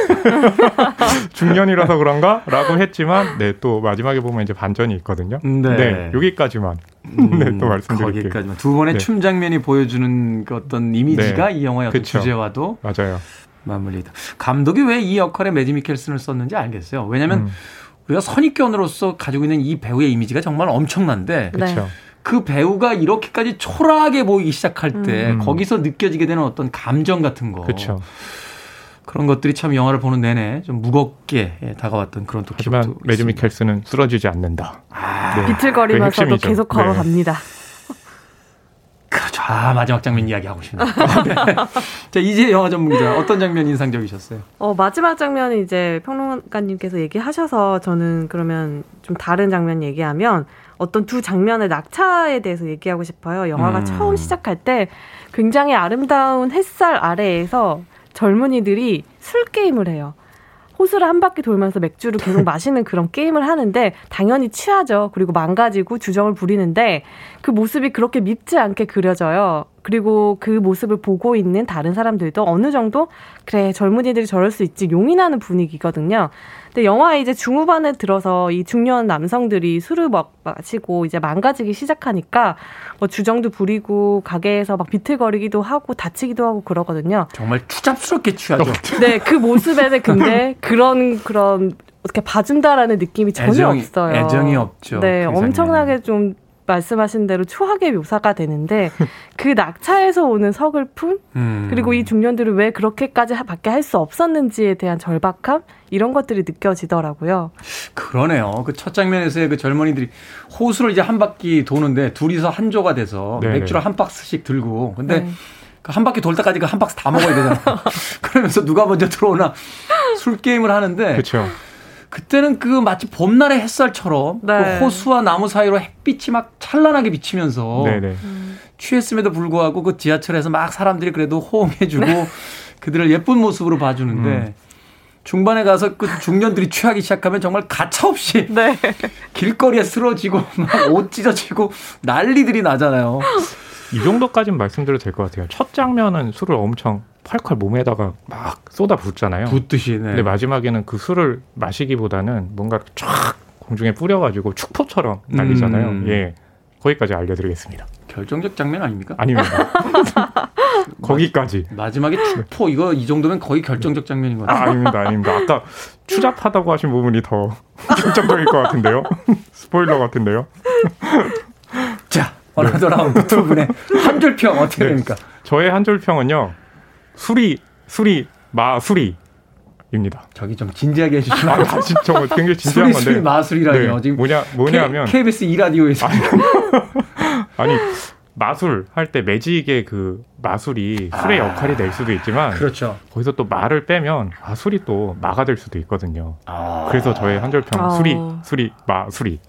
S3: 중년이라서 그런가? 라고 했지만 네, 또 마지막에 보면 이제 반전이 있거든요. 네. 네 여기까지만. 음, 네, 또 말씀드릴게요.
S1: 거기까지만. 두 번의 네. 춤 장면이 보여주는 그 어떤 이미지가 네. 이 영화의 어떤 그쵸. 주제와도
S3: 맞아요.
S1: 맞물리다. 감독이 왜 이 역할에 매지 미켈슨을 썼는지 알겠어요. 왜냐하면 음. 우리가 선입견으로서 가지고 있는 이 배우의 이미지가 정말 엄청난데
S3: 그렇죠.
S1: 그 배우가 이렇게까지 초라하게 보이기 시작할 때 음. 거기서 느껴지게 되는 어떤 감정 같은 거.
S3: 그렇죠.
S1: 그런 것들이 참 영화를 보는 내내 좀 무겁게 예, 다가왔던 그런 또
S3: 하지만 매즈 미켈스는 쓰러지지 않는다.
S4: 아, 네. 비틀거리면서도 계속 걸어갑니다. 네.
S1: 그렇죠. 아, 마지막 장면 이야기하고 싶네요. 네. 자, 이제 영화 전문 기자 어떤 장면 인상적이셨어요?
S4: 어, 마지막 장면은 이제 평론가님께서 얘기하셔서 저는 그러면 좀 다른 장면 얘기하면 어떤 두 장면의 낙차에 대해서 얘기하고 싶어요. 영화가 음. 처음 시작할 때 굉장히 아름다운 햇살 아래에서 젊은이들이 술 게임을 해요. 호수를 한 바퀴 돌면서 맥주를 계속 마시는 그런 게임을 하는데 당연히 취하죠. 그리고 망가지고 주정을 부리는데 그 모습이 그렇게 밉지 않게 그려져요. 그리고 그 모습을 보고 있는 다른 사람들도 어느 정도 그래 젊은이들이 저럴 수 있지 용인하는 분위기거든요. 근데 영화에 이제 중후반에 들어서 이 중년 남성들이 술을 막 마시고 이제 망가지기 시작하니까 뭐 주정도 부리고 가게에서 막 비틀거리기도 하고 다치기도 하고 그러거든요.
S1: 정말 추잡스럽게 취하죠.
S4: 네, 그 모습에는 근데 그런 그런 어떻게 봐준다라는 느낌이 전혀 애정이, 없어요.
S1: 애정이 없죠.
S4: 네, 그 엄청나게 좀 말씀하신 대로 초하게 묘사가 되는데 그 낙차에서 오는 서글픔 음. 그리고 이 중년들을 왜 그렇게까지 밖에 할 수 없었는지에 대한 절박함 이런 것들이 느껴지더라고요.
S1: 그러네요. 그 첫 장면에서의 그 젊은이들이 호수를 이제 한 바퀴 도는데 둘이서 한 조가 돼서 네네. 맥주를 한 박스씩 들고 근데 네. 그한 바퀴 돌 때까지 그 한 박스 다 먹어야 되잖아요. 그러면서 누가 먼저 들어오나 술 게임을 하는데
S3: 그렇죠.
S1: 그때는 그 마치 봄날의 햇살처럼 그 네. 그 호수와 나무 사이로 햇빛이 막 찬란하게 비치면서 네네. 음. 취했음에도 불구하고 그 지하철에서 막 사람들이 그래도 호응해주고 네. 그들을 예쁜 모습으로 봐주는데 음. 중반에 가서 그 중년들이 취하기 시작하면 정말 가차없이 네. 길거리에 쓰러지고 막 옷 찢어지고 난리들이 나잖아요.
S3: 이 정도까지는 말씀드려도 될 것 같아요. 첫 장면은 술을 엄청 콸콸 몸에다가 막 쏟아 붓잖아요.
S1: 붓듯이. 네.
S3: 근데 마지막에는 그 술을 마시기보다는 뭔가 쫙 공중에 뿌려가지고 축포처럼 날리잖아요. 음. 예. 거기까지 알려드리겠습니다.
S1: 결정적 장면 아닙니까?
S3: 아닙니다. 거기까지.
S1: 마지막에 축포 이거 이 정도면 거의 결정적 장면인 것
S3: 같아요. 아, 아닙니다, 아닙니다. 아까 추잡하다고 하신 부분이 더 결정적일 것 같은데요. 스포일러 같은데요.
S1: 자, Another Round 두 분의 한 줄 평 어떻게 네. 됩니까?
S3: 저의 한 줄 평은요. 수리, 수리, 마수리. 입니다.
S1: 저기 좀 진지하게 해주시면 아,
S3: 진짜 굉장히 진지한
S1: 수리, 건데. 수리 마술이라뇨.
S3: 네. 지금 뭐냐 뭐냐면
S1: KBS 2 라디오에서
S3: 아니, 아니 마술 할 때 매직의 그 마술이 술의 아, 역할이 될 수도 있지만
S1: 그렇죠.
S3: 거기서 또 말을 빼면 마술이 또 마가 될 수도 있거든요. 아. 그래서 저의 한줄평 아. 수리 수리 마술이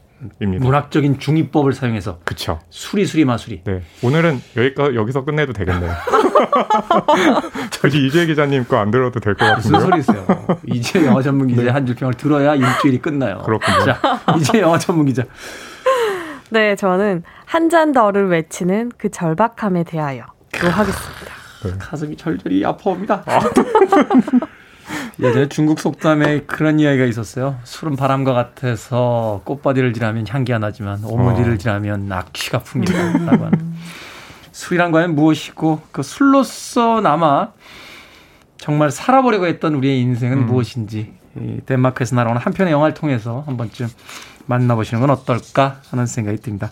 S3: 입니다.
S1: 문학적인 중의법을 사용해서
S3: 그쵸.
S1: 수리 수리 마수리.
S3: 네. 오늘은 여기까 여기서 끝내도 되겠네요. 저기 이재 기자님 거 안 들어도 될 것 같은데.
S1: 무슨 소리세요? 이재 영화 전문 기자 네. 한줄 평을 들어야 일주일이 끝나요.
S3: 그렇군요.
S1: 자, 이재 영화 전문 기자.
S4: 네, 저는 한 잔 더를 외치는 그 절박함에 대하여 로 하겠습니다.
S1: 네. 가슴이 절절히 아파옵니다. 아. 예전에 중국 속담에 그런 이야기가 있었어요. 술은 바람과 같아서 꽃바디를 지나면 향기가 나지만 오므리를 어. 지나면 낙취가 풍기다. 라고 하는. 술이란 과연 무엇이고 그 술로서 남아 정말 살아보려고 했던 우리의 인생은 음. 무엇인지 이 덴마크에서 날아오는 한 편의 영화를 통해서 한 번쯤 만나보시는 건 어떨까 하는 생각이 듭니다.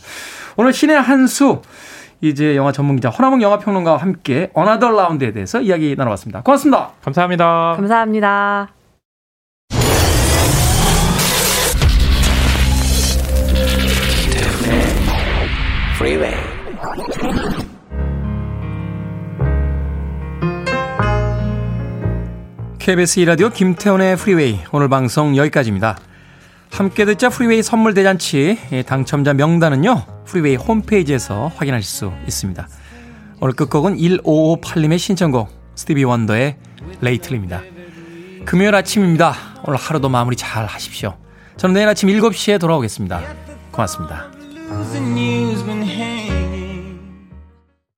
S1: 오늘 신의 한수 이제 영화 전문 기자 허남몽 영화 평론가와 함께 Another Round에 대해서 이야기 나눠봤습니다. 고맙습니다.
S3: 감사합니다.
S4: 감사합니다.
S1: KBS 이라디오 김태훈의 프리웨이 오늘 방송 여기까지입니다. 함께 듣자 프리웨이 선물 대잔치 당첨자 명단은요. 프리웨이 홈페이지에서 확인하실 수 있습니다. 오늘 끝곡은 1558님의 신청곡 스티비 원더의 Lately입니다. 금요일 아침입니다. 오늘 하루도 마무리 잘 하십시오. 저는 내일 아침 7시에 돌아오겠습니다. 고맙습니다.